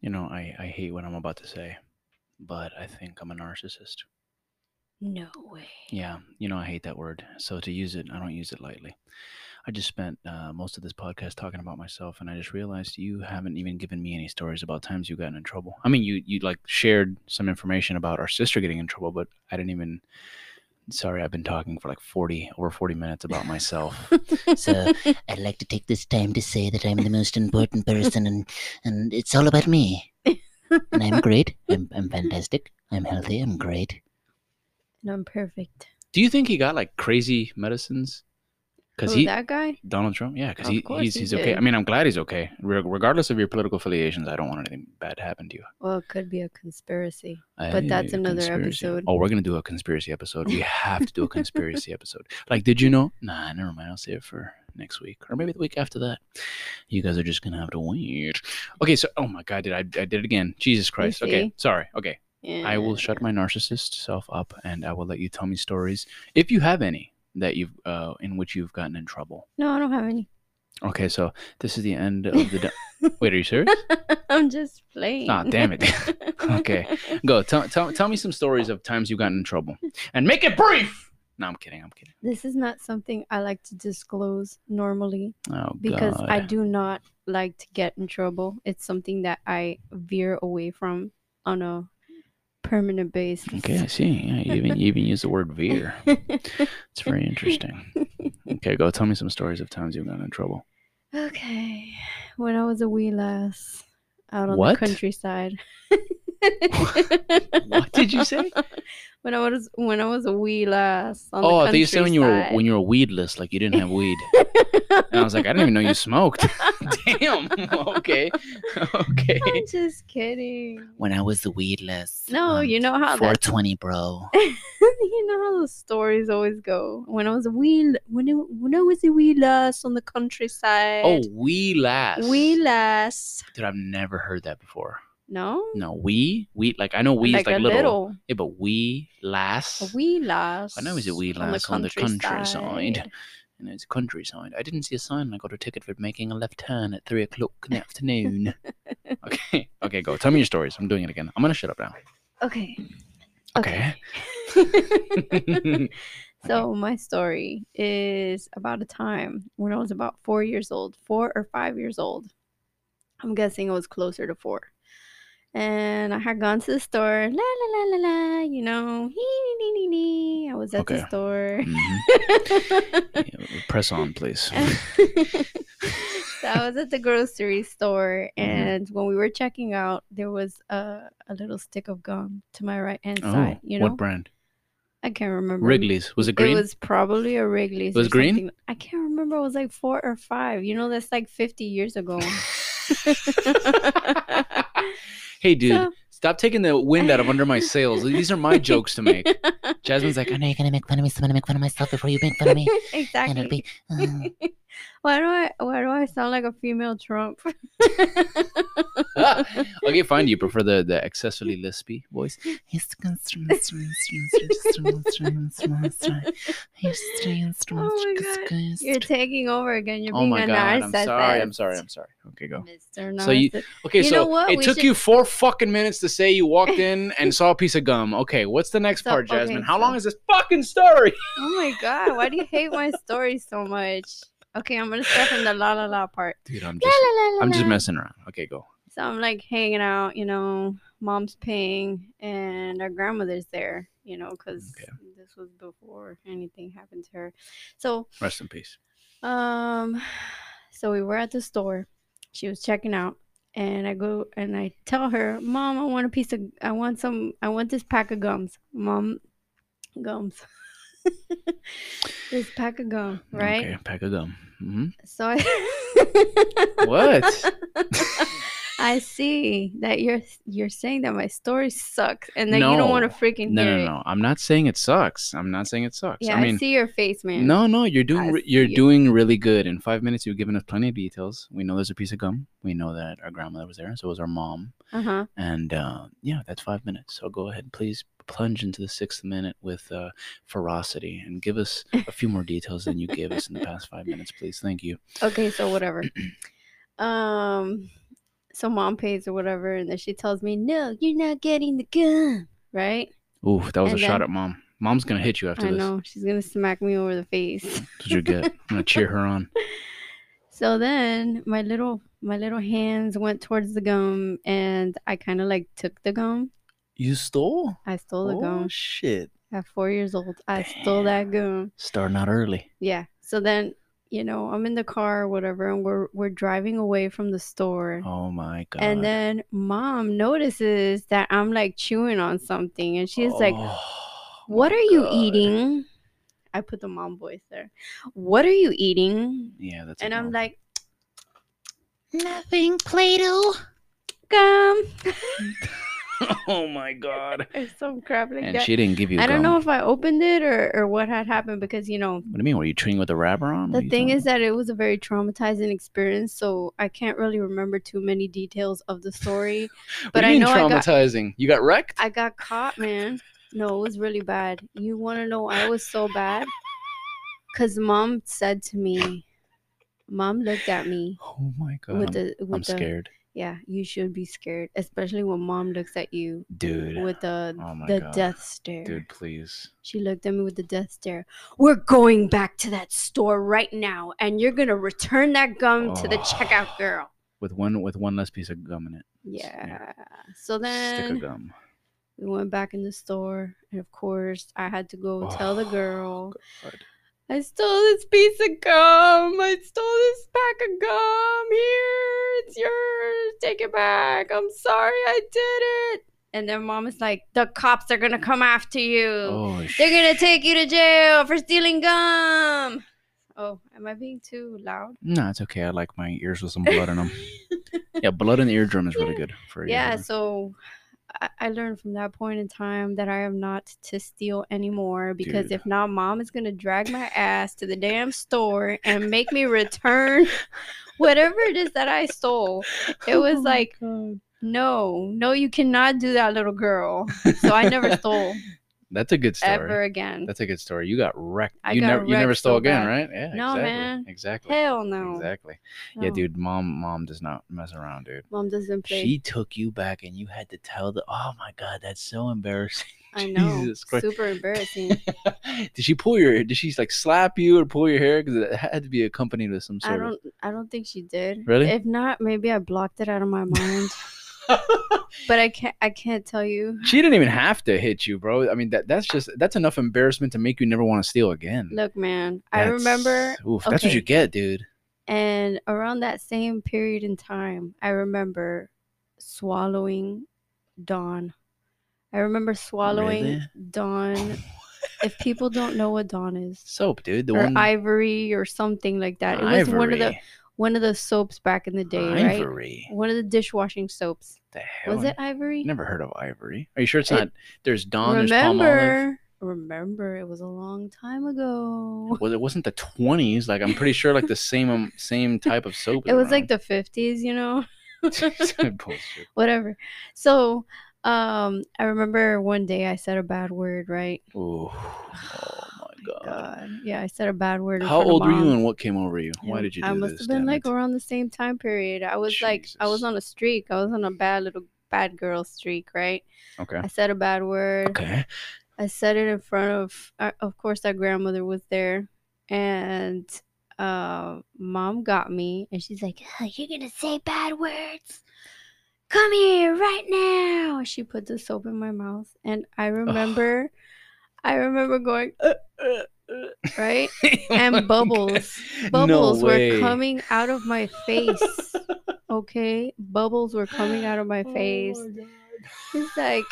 you know i i hate what i'm about to say but i think i'm a narcissist No way. Yeah, you know, I hate that word. So to use it, I don't use it lightly. I just spent uh, most of this podcast talking about myself, and I just realized you haven't even given me any stories about times you've gotten in trouble. I mean, you you like shared some information about our sister getting in trouble, but I didn't even. Sorry, I've been talking for like forty over forty minutes about myself. So I'd like to take this time to say that I'm the most important person and, and it's all about me. And I'm great. I'm, I'm fantastic. I'm healthy. I'm great. And I'm perfect. Do you think he got like crazy medicines? Because oh, he that guy? Donald Trump, yeah, because he, course he's he he's okay. I mean, I'm glad he's okay, Re- regardless of your political affiliations. I don't want anything bad to happen to you. Well, it could be a conspiracy. But that's another conspiracy. episode. Oh, we're gonna do a conspiracy episode. We have to do a conspiracy episode. Like, did you know? Nah, never mind. I'll save it for next week or maybe the week after that. You guys are just gonna have to wait. Okay, so oh my god, did I I did it again? Jesus Christ. Okay, sorry. Okay, I will shut my narcissist self up, and I will let you tell me stories if you have any that you've uh in which you've gotten in trouble. No, I don't have any. Okay, so this is the end of the. da- Wait, are you serious? I'm just playing. Ah, damn it. Okay. Go. Tell, tell, tell me some stories of times you got in trouble, and make it brief. No, I'm kidding. I'm kidding. This is not something I like to disclose normally Oh because God. I do not like to get in trouble. It's something that I veer away from on a permanent basis. Okay, I see. Yeah, you even you even use the word veer. It's very interesting. Okay, go. Tell me some stories of times you've gotten in trouble. okay. When I was a wee lass out on What? the countryside. What did you say? When I was when I was a wee lass on Oh, the I thought you said when you were when you were weedless, like you didn't have weed. And I was like, I didn't even know you smoked. Damn. Okay. Okay. I'm just kidding. When I was the weedless. No, um, you know how that 420, bro. you know how those stories always go. When I was a wee, when it, when I was a wee lass on the countryside. Oh, we last. wee lass. Dude, I've never heard that before. No, No, we, we, like I know we like is like little. little, Yeah, but we last. We last. I know it's a we last on the countryside. And it's a countryside. I didn't see a sign. I got a ticket for making a left turn at three o'clock in the afternoon. okay, okay, go. Tell me your stories. I'm doing it again. I'm gonna shut up now. Okay. Okay. so my story is about a time when I was about four years old, four or five years old. I'm guessing it was closer to four. And I had gone to the store, la la la la la, you know, hee nee nee nee. I was at Okay. the store. Mhm. Yeah, press on, please. so I was at the grocery store, Mhm. and when we were checking out, there was a, a little stick of gum to my right hand Oh, side. You know, what brand? I can't remember. Wrigley's. Was it green? It was probably a Wrigley's. It was green? something. I can't remember. It was like four or five. You know, that's like 50 years ago. hey, dude, So- stop taking the wind out of under my sails. These are my jokes to make. Jasmin's like, I know you're gonna make fun of me, so I'm gonna make fun of myself before you make fun of me. And it'll exactly. be. uh, Why do I why do I sound like a female Trump? okay, fine. Do you prefer the the excessively lispy voice? Oh my God. You're taking over again. You're Oh being my a god, I'm sorry. I'm sorry. I'm sorry. Okay, go. Mr. So you- Okay, You so know what? it We took should- you four fucking minutes to say you walked in and saw a piece of gum. Okay, what's the next So- part, okay, Jasmin? How so- long is this fucking story? Oh my god, why do you hate my story so much? Okay, I'm gonna start from the la la la part. Dude, I'm just la, la, la, I'm just messing around. Okay, go. So I'm like hanging out, you know, mom's paying, and our grandmother's there, you know, because Okay. this was before anything happened to her. So, Rest in peace. um, so we were at the store. She was checking out, and I go and I tell her, "Mom, I want a piece of, I want some, I want this pack of gums, Mom, gums." this pack of gum, right? Okay, pack of gum. Mm-hmm. So I What? I see that you're you're saying that my story sucks and that you don't want to No. freaking No, hear no, it. no. I'm not saying it sucks. I'm not saying it sucks. Yeah, I I, see your face, man. no, no. You're doing re- you're it. doing really good. In five minutes, you've given us plenty of details. We know there's a piece of gum. We know that our grandmother was there. So was our mom. Uh huh. And uh, yeah, that's five minutes. So go ahead, please plunge into the sixth minute with uh, ferocity and give us a few more details than you gave us in the past five minutes, please. Thank you. Okay, so whatever. um, so mom pays or whatever, and then she tells me, "No, you're not getting the gum." Right? Ooh, that was And a shot then- at mom. Mom's gonna hit you after I this. I know she's gonna smack me over the face. What you get. I'm gonna cheer her on. So then my little my little hands went towards the gum, and I kind of like took the gum. You stole? I stole the oh gum shit! at four years old. I stole that gum. Starting out early. Yeah. So then, you know, I'm in the car or whatever, and we're we're driving away from the store. Oh my god! And then mom notices that I'm like chewing on something, and she's like, Oh "What my are you eating?" I put the mom voice there. What are you eating? Yeah, that's. And I'm mom. like, Nothing, Play-Doh. gum. oh my god. or some crap like And that. she didn't give you. I don't gum. know if I opened it or, or what had happened because you know What do you mean? Were you treating with a wrapper on? The thing is that it was a very traumatizing experience, so I can't really remember too many details of the story. but What do I you know I mean got- traumatizing. You got wrecked. I got caught, man. No, it was really bad. You want to know I was so bad? Cause mom said to me, mom looked at me oh my god. with the with I'm the scared, yeah. You should be scared, especially when mom looks at you dude. with the Oh the God. death stare. Dude, please. She looked at me with the death stare. We're going back to that store right now, and you're gonna return that gum to the Oh. checkout girl. With one with one less piece of gum in it. Yeah. So then Stick of gum. we went back in the store, and of course, I had to go tell the Oh, girl. God. I stole this piece of gum. I stole this pack of gum. Here, it's yours. Take it back. I'm sorry I did it. And then mom is like, the cops are gonna come after you. Oh They're gonna take you to jail for stealing gum. Oh, am I being too loud? No, it's okay. I like my ears with some blood in them. yeah, blood in the eardrum is really good for you. yeah, so I, learned from that point in time that I am not to steal anymore because Dude. if not, mom is gonna drag my ass to the damn store and make me return whatever it is that I stole. It oh was Oh like, no, no, you cannot do that, little girl. So I never stole That's a good story. ever again. That's a good story. You got wrecked. I you got never you never stole so again, bad. right? Yeah. No, exactly. man. Exactly. Hell no. Exactly. Yeah, dude. Mom, mom does not mess around, dude. Mom doesn't play. She took you back, and you had to tell the. Oh my god, that's so embarrassing. I know. Jesus Christ. Super embarrassing. did she pull your? Hair? Did she like slap you or pull your hair? Because it had to be accompanied with some sort of. don't I don't think she did. Really? If not, maybe I blocked it out of my mind. but I can't I can't tell you. She didn't even have to hit you, bro. I mean, that that's just that's enough embarrassment to make you never want to steal again. Look, man, I remember Oof, that's what you get, dude. and around that same period in time, I remember swallowing Dawn. I remember swallowing Really? Dawn. if people don't know what Dawn is, Soap, dude. The or one Ivory or something like that. It was one of the Ivory. One of the soaps back in the day, right? Ivory. One of the dishwashing soaps. The hell? Was it Ivory? Never heard of Ivory. Are you sure it's It- not? There's Dawn. There's Palmolive. remember, remember, it was a long time ago. Well, it wasn't the 20s. Like I'm pretty sure, like the same um, same type of soap. It was like the fifties, you know. Whatever. So, um, I remember one day I said a bad word, right? Ooh. God. God, yeah, I said a bad word. How old were you and what came over you? Why did you do I must this? have been like it? around the same time period. I was like, I was on a streak. I was on a bad little bad girl streak, right? Okay. I said a bad word. Okay. I said it in front of, uh, of course, our grandmother was there, and uh, mom got me, and she's like, "Oh, "You're gonna say bad words? Come here right now!" She put the soap in my mouth, and I remember, I remember going, uh, uh, uh, right, and bubbles, bubbles no were coming out of my face. Okay, bubbles were coming out of my Oh face. my God. He's like,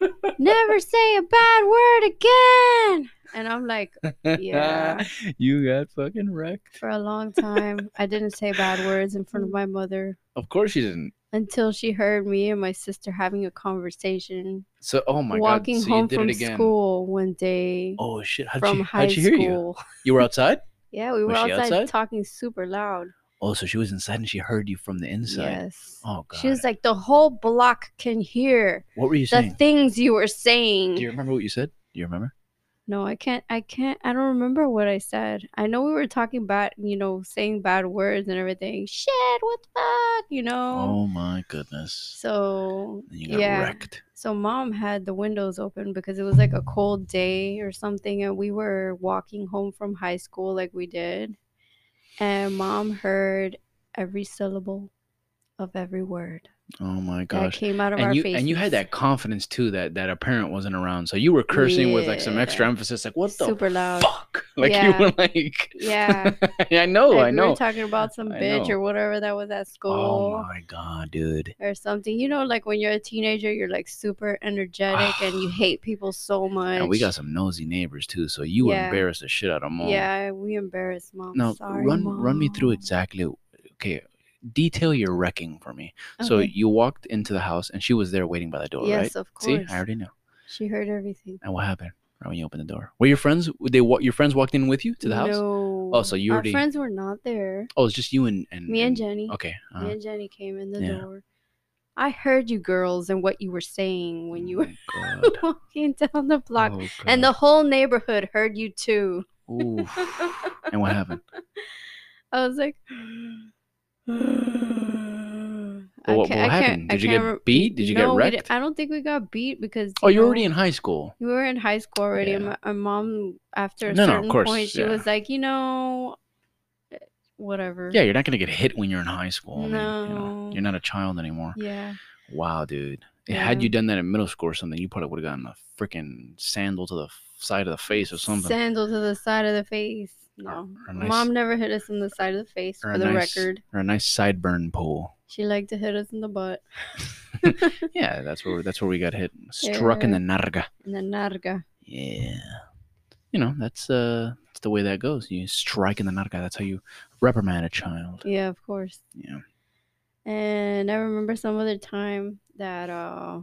never say a bad word again. And I'm like, Yeah. you got fucking wrecked. for a long time, I didn't say bad words in front of my mother Of course you didn't. Until she heard me and my sister having a conversation So, oh my walking god. So home you did from it again. school one day Oh shit. How'd from she, high how'd she hear you? school. You were outside? Yeah, we were outside, outside? talking super loud. Oh, so she was inside and she heard you from the inside. Yes. Oh god. She was like, the whole block can hear what were you saying? the things you were saying. Do you remember what you said? Do you remember? No, I can't. I can't. I don't remember what I said. I know we were talking bad, you know, saying bad words and everything. Shit, what the fuck, you know? Oh my goodness. So you got yeah. wrecked. So mom had the windows open because it was like a cold day or something, and we were walking home from high school like we did, and mom heard every syllable of every word Oh my gosh! that came out of our And you faces. and you had that confidence too that that a parent wasn't around, so you were cursing with like some extra emphasis, like what the super loud. fuck? Like Yeah. you were like, Yeah. I know, Like, I we know. were talking about some bitch or whatever that was at oh school. Oh my god, dude. or something. You know, like when you're a teenager, you're like super energetic and you hate people so much. And we got some nosy neighbors too, so you Yeah. embarrassed the shit out of mom. Yeah, we embarrassed mom. Sorry, run run me through exactly. Okay, detail your wrecking for me. So you walked into the house and she was there waiting by the door, yes, right? of course. See, I already know. She heard everything. And what happened right when you opened the door? Were your friends? They? Your friends walked in with you to the house? No. Oh, so you Our already- friends were not there. Oh, it's just you and and Me and Jenny. Okay. Me uh-huh. and Jenny came in the Yeah. door. I heard you girls and what you were saying when you were Oh, walking down the block. Oh, And the whole neighborhood heard you too. Oof. And what happened? I was like, Well, what- what happened? Did you get rem- beat? Did you get no, di- wrecked? I don't think we got beat because. Oh, you're know, already in high school. We were in high school already. Yeah. My, my mom, after a No, no, of certain course, point, she yeah. was like, you know, whatever. Yeah, you're not gonna get hit when you're in high school. I mean, you know, No. you're not a child anymore. Yeah. Wow, dude. Had you done that in middle school or something, you probably would have gotten a freaking sandal to the side of the face or something. Sandal to the side of the face. No. or nice- Mom never hit us in the side of the face, for the nice- record. or a nice sideburn pull. She liked to hit us in the butt. Yeah, that's where that's where we got hit. Struck in the narga. In the narga. Yeah. You know, that's uh that's the way that goes. You strike in the narga. That's how you reprimand a child. Yeah, of course. Yeah. And I remember some other time that uh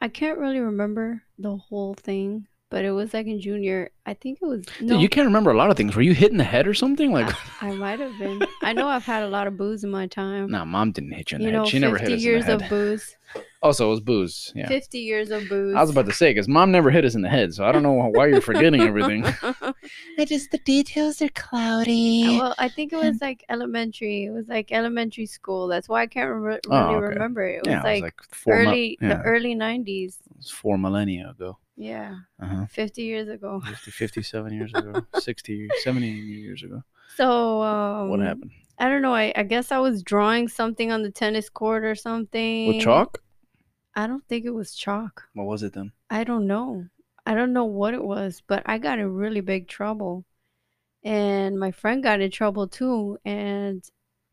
I can't really remember the whole thing, but it was like in junior. I think it was Dude, no, you can't remember a lot of things. Were you hit in the head or something? Like I might have been. I know I've had a lot of booze in my time. Nah, mom didn't hit you in the you head. know, she never hit fifty us years in the head. of booze. Also, it was booze. Yeah. Fifty years of booze. I was about to say, because mom never hit us in the head, so I don't know why you're forgetting everything. I just the details are cloudy. Uh, well, I think it was like elementary. It was like elementary school. That's why I can't re- really Oh, okay. remember it. It was yeah, like, it was like four, mil- early, yeah, the early '90s. it was four millennia ago. Yeah, Uh-huh. 50 years ago. 50, 57 years ago, 60, 70 years ago. So um, What happened? I don't know. I, I guess I was drawing something on the tennis court or something. With chalk? I don't think it was chalk. What was it then? I don't know. I don't know what it was, but I got in really big trouble. And my friend got in trouble too. And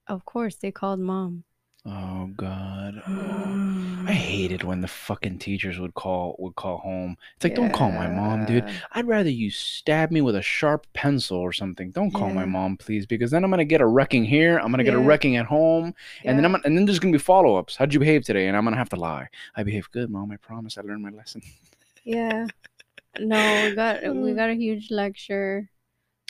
of course, they called mom. Oh God. Oh, I hated when the fucking teachers would call would call home. It's like, don't call my mom, dude. I'd rather you stab me with a sharp pencil or something. Don't call my mom, please, because then I'm gonna get a wrecking here. I'm gonna get a wrecking at home, and then I'm gonna, and then there's gonna be follow ups. How'd you behave today? And I'm gonna have to lie. I behaved good, mom. I promise. I learned my lesson. Yeah. No, we got we got a huge lecture.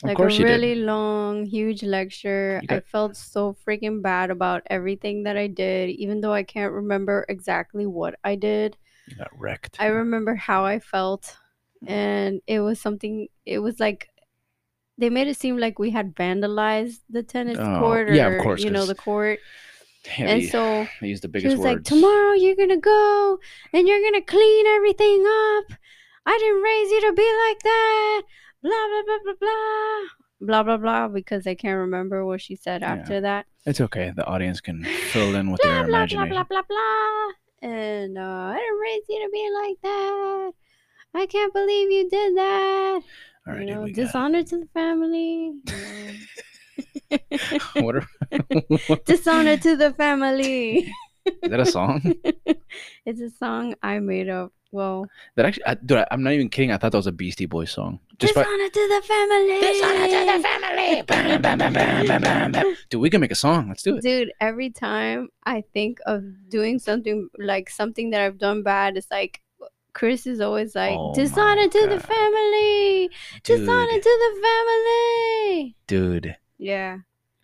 Of Like course a really long, huge lecture. I felt so freaking bad about everything that I did, even though I can't remember exactly what I did. You got wrecked. I remember how I felt, and it was something. It was like they made it seem like we had vandalized the tennis Oh, court, or yeah, of course, you know, the court. Yeah, and they- so they used the biggest she was like, "Tomorrow you're gonna go and you're gonna clean everything up. I didn't raise you to be like that." Blah blah blah blah blah blah blah blah. Because I can't remember what she said Yeah. after that. It's okay. The audience can fill in with Blah their blah blah imagination. blah blah blah. And uh, I didn't raise you to be like that. I can't believe you did that. All right, you know, dishonor to the family. you know. what are, dishonor to the family. Is that a song? it's a song I made up. Well, That actually, I, dude, I, I'm not even kidding. I thought that was a Beastie Boys song. Just by, dishonor to the family. Dishonor to the family. Bam, bam, bam, bam, bam, bam, bam. dude, we can make a song. Let's do it. Dude, every time I think of doing something like something that I've done bad, it's like Chris is always like, Oh dishonor to the family. Dishonor Dude, to the family. dude, Yeah.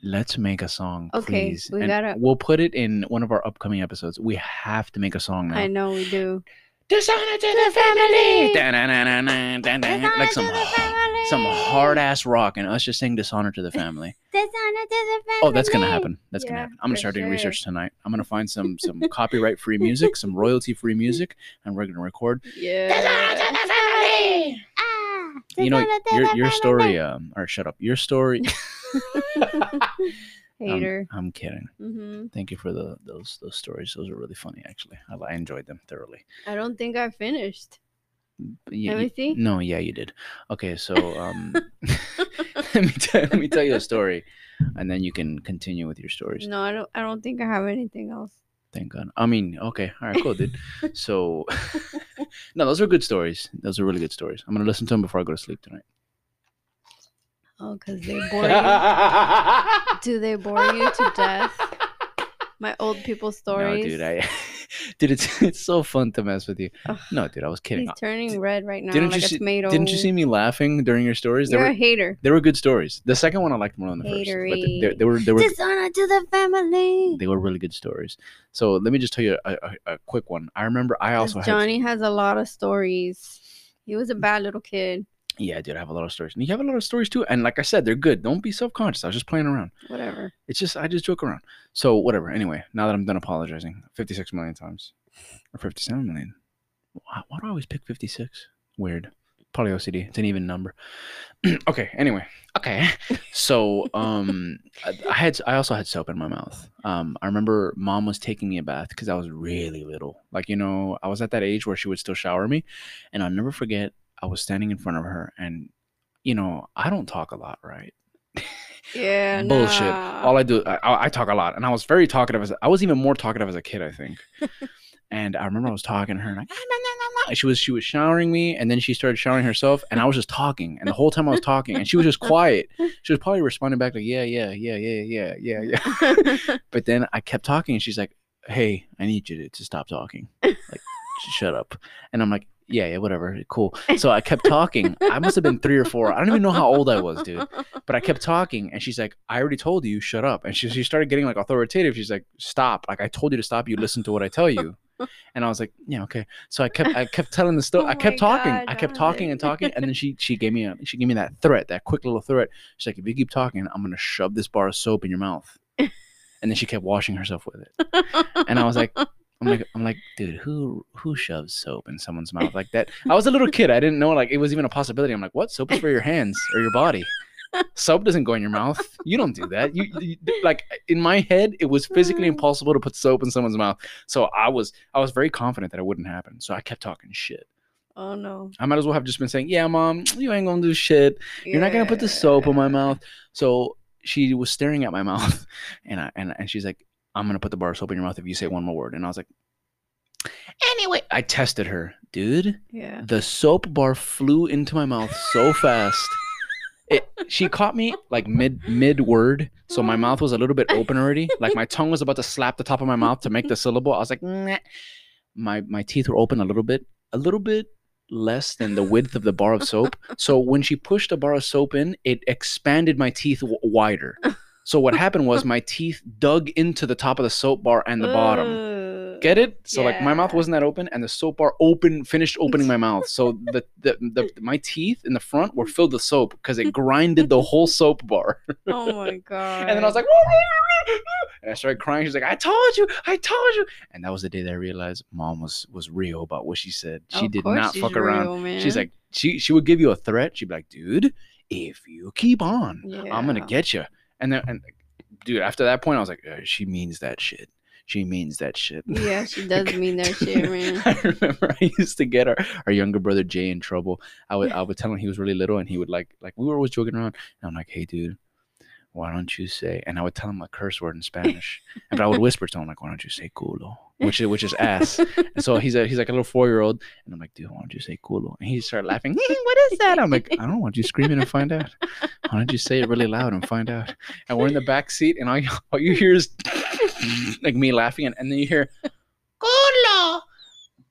Let's make a song, Okay, please. we And gotta- We'll put it in one of our upcoming episodes. We have to make a song now. I know we do. Dishonor to the family. Like some, Dishonor to the family. some hard ass rock, and us just saying dishonor to the family. Dishonor to the family. Oh, that's gonna happen. That's gonna Yeah, happen. I'm gonna for start doing sure. research tonight. I'm gonna find some some copyright free music, some royalty free music, and we're gonna record. Yeah. Ah, You know, your your story. Um, or shut up. Your story. Hater. I'm, I'm kidding. hmm Thank you for the those those stories. Those are really funny, actually. I, I enjoyed them thoroughly. I don't think I finished. Let me. No, yeah, you did. Okay, so um, let me tell, let me tell you a story, and then you can continue with your stories. No, I don't. I don't think I have anything else. Thank God. I mean, okay, all right, cool, dude. So, no, those are good stories. Those are really good stories. I'm gonna listen to them before I go to sleep tonight. Oh, because they bore you. Do they bore you to death? My old people stories. No, dude, I, dude, it's it's so fun to mess with you. Ugh. No, dude, I was kidding. He's turning red right now, Didn't like you a see- tomato. Didn't you see me laughing during your stories? They You're were a hater. they were good stories. The second one I liked more than the first. But they, they, they were they were Dishonor to the family. they were really good stories. So let me just tell you a, a, a quick one. I remember I also had Johnny has a lot of stories. He was a bad little kid. Yeah, dude, I have a lot of stories. And you have a lot of stories too. And like I said, they're good. Don't be self conscious. I was just playing around. Whatever. It's just I just joke around. So whatever. Anyway, now that I'm done apologizing, 56 million times or 57 million. Why, why do I always pick 56? Weird. Probably OCD. It's an even number. okay. Anyway. Okay. So um, I, I had I also had soap in my mouth. Um, I remember mom was taking me a bath because I was really little. Like you know, I was at that age where she would still shower me, and I'll never forget. I was standing in front of her, and you know, I don't talk a lot, right? Yeah. bullshit. nah. All I do, I- I, talk a lot, and I was very talkative. As I was even more talkative as a kid, I think. and I remember I was talking to her, and like, "Ah, nah, nah, nah, nah." she was she was showering me, and then she started showering herself, and I was just talking, and the whole time I was talking, and she was just quiet. She was probably responding back like, yeah, yeah, yeah, yeah, yeah, yeah, yeah. But then I kept talking, and she's like, hey, I need you to, to stop talking, like, shut up. And I'm like. Yeah, yeah, whatever. Cool. So I kept talking. I must have been three or four. I don't even know how old I was, dude. But I kept talking, and she's like, "I already told you, shut up." And she she started getting like authoritative. She's like, "Stop! Like I told you to stop. You listen to what I tell you." And I was like, "Yeah, okay." So I kept I kept telling the story. Oh I kept talking. God, I kept talking and talking, and then she she gave me a she gave me that threat, that quick little threat. She's like, "If you keep talking, I'm gonna shove this bar of soap in your mouth." And then she kept washing herself with it. And I was like, I'm like, I'm like, dude, who who shoves soap in someone's mouth like that? I was a little kid. I didn't know like it was even a possibility. I'm like, what? Soap is for your hands or your body. Soap doesn't go in your mouth. You don't do that. You, you like in my head, it was physically mm. impossible to put soap in someone's mouth. So I was I was very confident that it wouldn't happen. So I kept talking shit. oh no. I might as well have just been saying, yeah, mom, you ain't gonna do shit. You're not gonna put the soap in my mouth. So she was staring at my mouth, and I and, and she's like, I'm gonna put the bar of soap in your mouth if you say one more word. And I was like, anyway, I tested her, dude. Yeah. The soap bar flew into my mouth so fast. It, she caught me like mid mid word, so my mouth was a little bit open already. Like my tongue was about to slap the top of my mouth to make the syllable. I was like, "Nyeh." my my teeth were open a little bit, a little bit less than the width of the bar of soap. So when she pushed a bar of soap in, it expanded my teeth w- wider. So what happened was my teeth dug into the top of the soap bar and the bottom. Get it? So like my mouth wasn't that open, and the soap bar open finished opening my mouth. So the, the the my teeth in the front were filled with soap because it grinded the whole soap bar. Oh my god. And then I was like, and I started crying. She's like, I told you, I told you. And that was the day that I realized mom was was real about what she said. She Of did not fuck around. real, She's like, she she would give you a threat. She'd be like, dude, if you keep on, I'm gonna get you. And then, and dude, after that point, I was like, uh, she means that shit. She means that shit. Yeah, she does mean that shit, man. I remember I used to get our, our younger brother Jay in trouble. I would I would tell him he was really little, and he would like like we were always joking around, and I'm like, hey, dude. Why don't you say? And I would tell him a curse word in Spanish, but I would whisper to him like, "Why don't you say culo?" Which is which is ass. And so he's a he's like a little four year old, and I'm like, "Dude, why don't you say culo?" And he started laughing. Hmm, what is that? I'm like, I don't want you screaming and find out. Why don't you say it really loud and find out? And we're in the back seat, and all you, all you hear is like me laughing, and, and then you hear culo,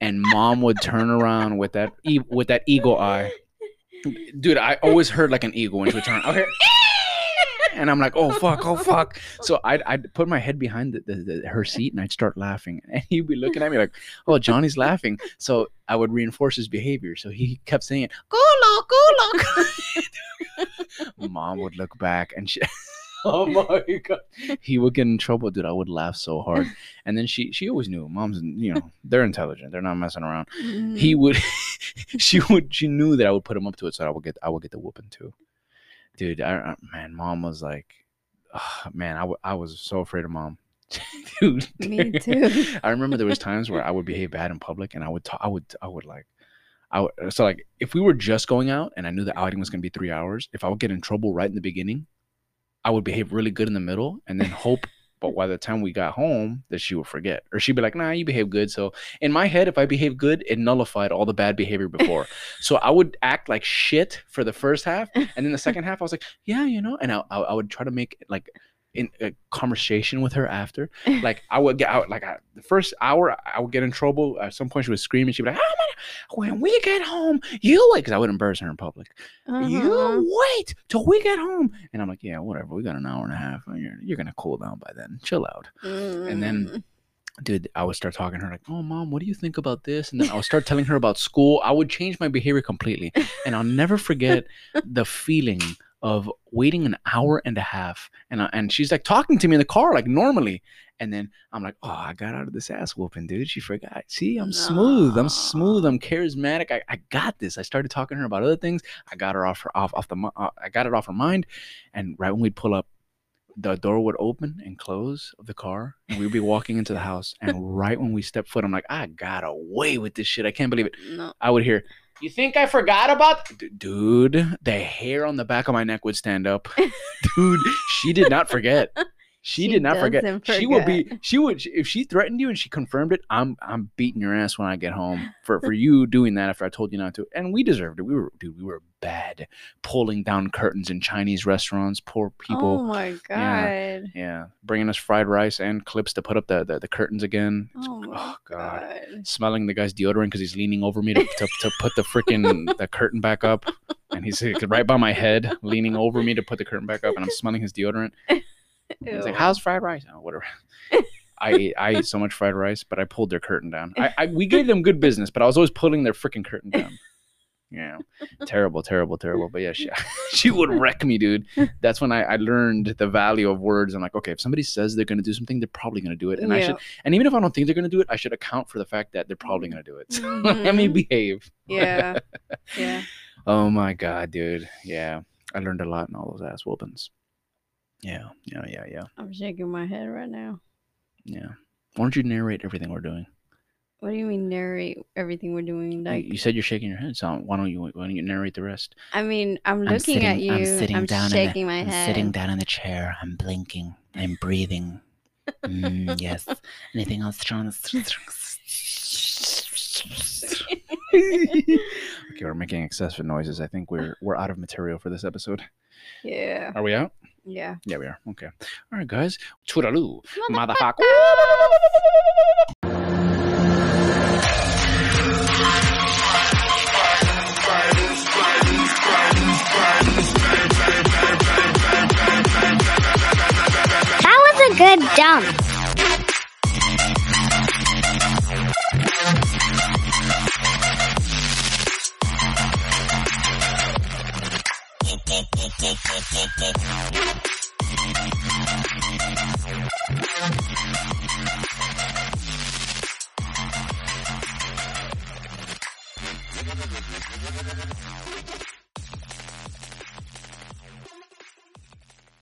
and mom would turn around with that with that eagle eye. Dude, I always heard like an eagle when she would turn. Hear, and I'm like, oh fuck, oh fuck. So I'd, I'd put my head behind the, the, the, her seat and I'd start laughing, and he'd be looking at me like, oh, Johnny's laughing. So I would reinforce his behavior. So he kept saying, "Culo, culo." Mom would look back and she. Oh my god! He would get in trouble, dude. I would laugh so hard, and then she she always knew. Mom's, you know, they're intelligent. They're not messing around he mm. would she would she knew that I would put him up to it so I would get I would get the whooping too. Dude, I, man, mom was like ah, man, I, w- I was so afraid of mom. Dude, Me too. I remember there was times where I would behave bad in public, and I would, ta- I would, I would like, I would, so like if we were just going out and I knew the outing was gonna be three hours, if I would get in trouble right in the beginning, I would behave really good in the middle, and then hope. But by the time we got home, that she would forget, or she'd be like, "Nah, you behave good." So in my head, if I behaved good, it nullified all the bad behavior before. so I would act like shit for the first half, and then the second half, I was like, "Yeah, you know," and I, I, I would try to make like in a conversation with her after. Like I would get out like I, the first hour, I would get in trouble. At some point, she would scream, and she'd be like, "Oh my! When we get home, you wait," because I would embarrass her in public. Uh-huh. You wait till we get home, and I'm like, "Yeah, whatever. We got an hour and a half. You're, you're gonna cool down by then. Chill out." And then Mm. dude, I would start talking to her like, "Oh, mom, what do you think about this?" And then I would start telling her about school. I would change my behavior completely, and I'll never forget the feeling of waiting an hour and a half, and I, and she's like talking to me in the car like normally, and then I'm like, "Oh, I got out of this ass whooping, dude. She forgot. See, I'm smooth. I'm smooth. I'm charismatic. I, I got this." I started talking to her about other things. I got her off her off off the uh, I got it off her mind, and right when we'd pull up the door would open and close of the car and we'd be walking into the house and right when we step foot i'm like i got away with this shit i can't believe it no. i would hear you think i forgot about D- dude the hair on the back of my neck would stand up. Dude she did not forget. She, She did not forget. Doesn't she would be she would if she threatened you and she confirmed it i'm i'm beating your ass when i get home for for you doing that after i told you not to. And we deserved it. We were dude we were bad pulling down curtains in chinese restaurants poor people Oh my god. Yeah. yeah, bringing us fried rice and clips to put up the the, the curtains again. Oh Oh, God. god. Smelling the guy's deodorant because he's leaning over me to, to, to put the freaking the curtain back up, and he's right by my head, leaning over me to put the curtain back up, and I'm smelling his deodorant. He's like, "How's fried rice?" Oh, whatever. I ate, I ate so much fried rice, but I pulled their curtain down. I, I we gave them good business, but I was always pulling their freaking curtain down. Yeah, terrible, terrible, terrible. But yeah, she, she would wreck me, dude. That's when I, I learned the value of words. I'm like, okay, if somebody says they're gonna do something, they're probably gonna do it, and I should. And even if I don't think they're gonna do it, I should account for the fact that they're probably gonna do it. So let me Mhm. behave. Yeah. Yeah. Oh my god, dude. Yeah, I learned a lot in all those ass whoopings. Yeah, yeah, yeah, yeah, I'm shaking my head right now. yeah. Why don't you narrate everything we're doing? What do you mean narrate everything we're doing? Like you said you're shaking your head, so why don't you why don't you narrate the rest? I mean, I'm I'm looking sitting, at you. I'm sitting down. shaking in the, my head. I'm head. sitting down in the chair. I'm blinking. I'm breathing. Mm, yes. Anything else, John? okay, we're making excessive noises. I think we're we're out of material for this episode. Yeah. Are we out? Yeah. Yeah, we are. Okay. All right, guys. Toodaloo, motherfucker. a dump.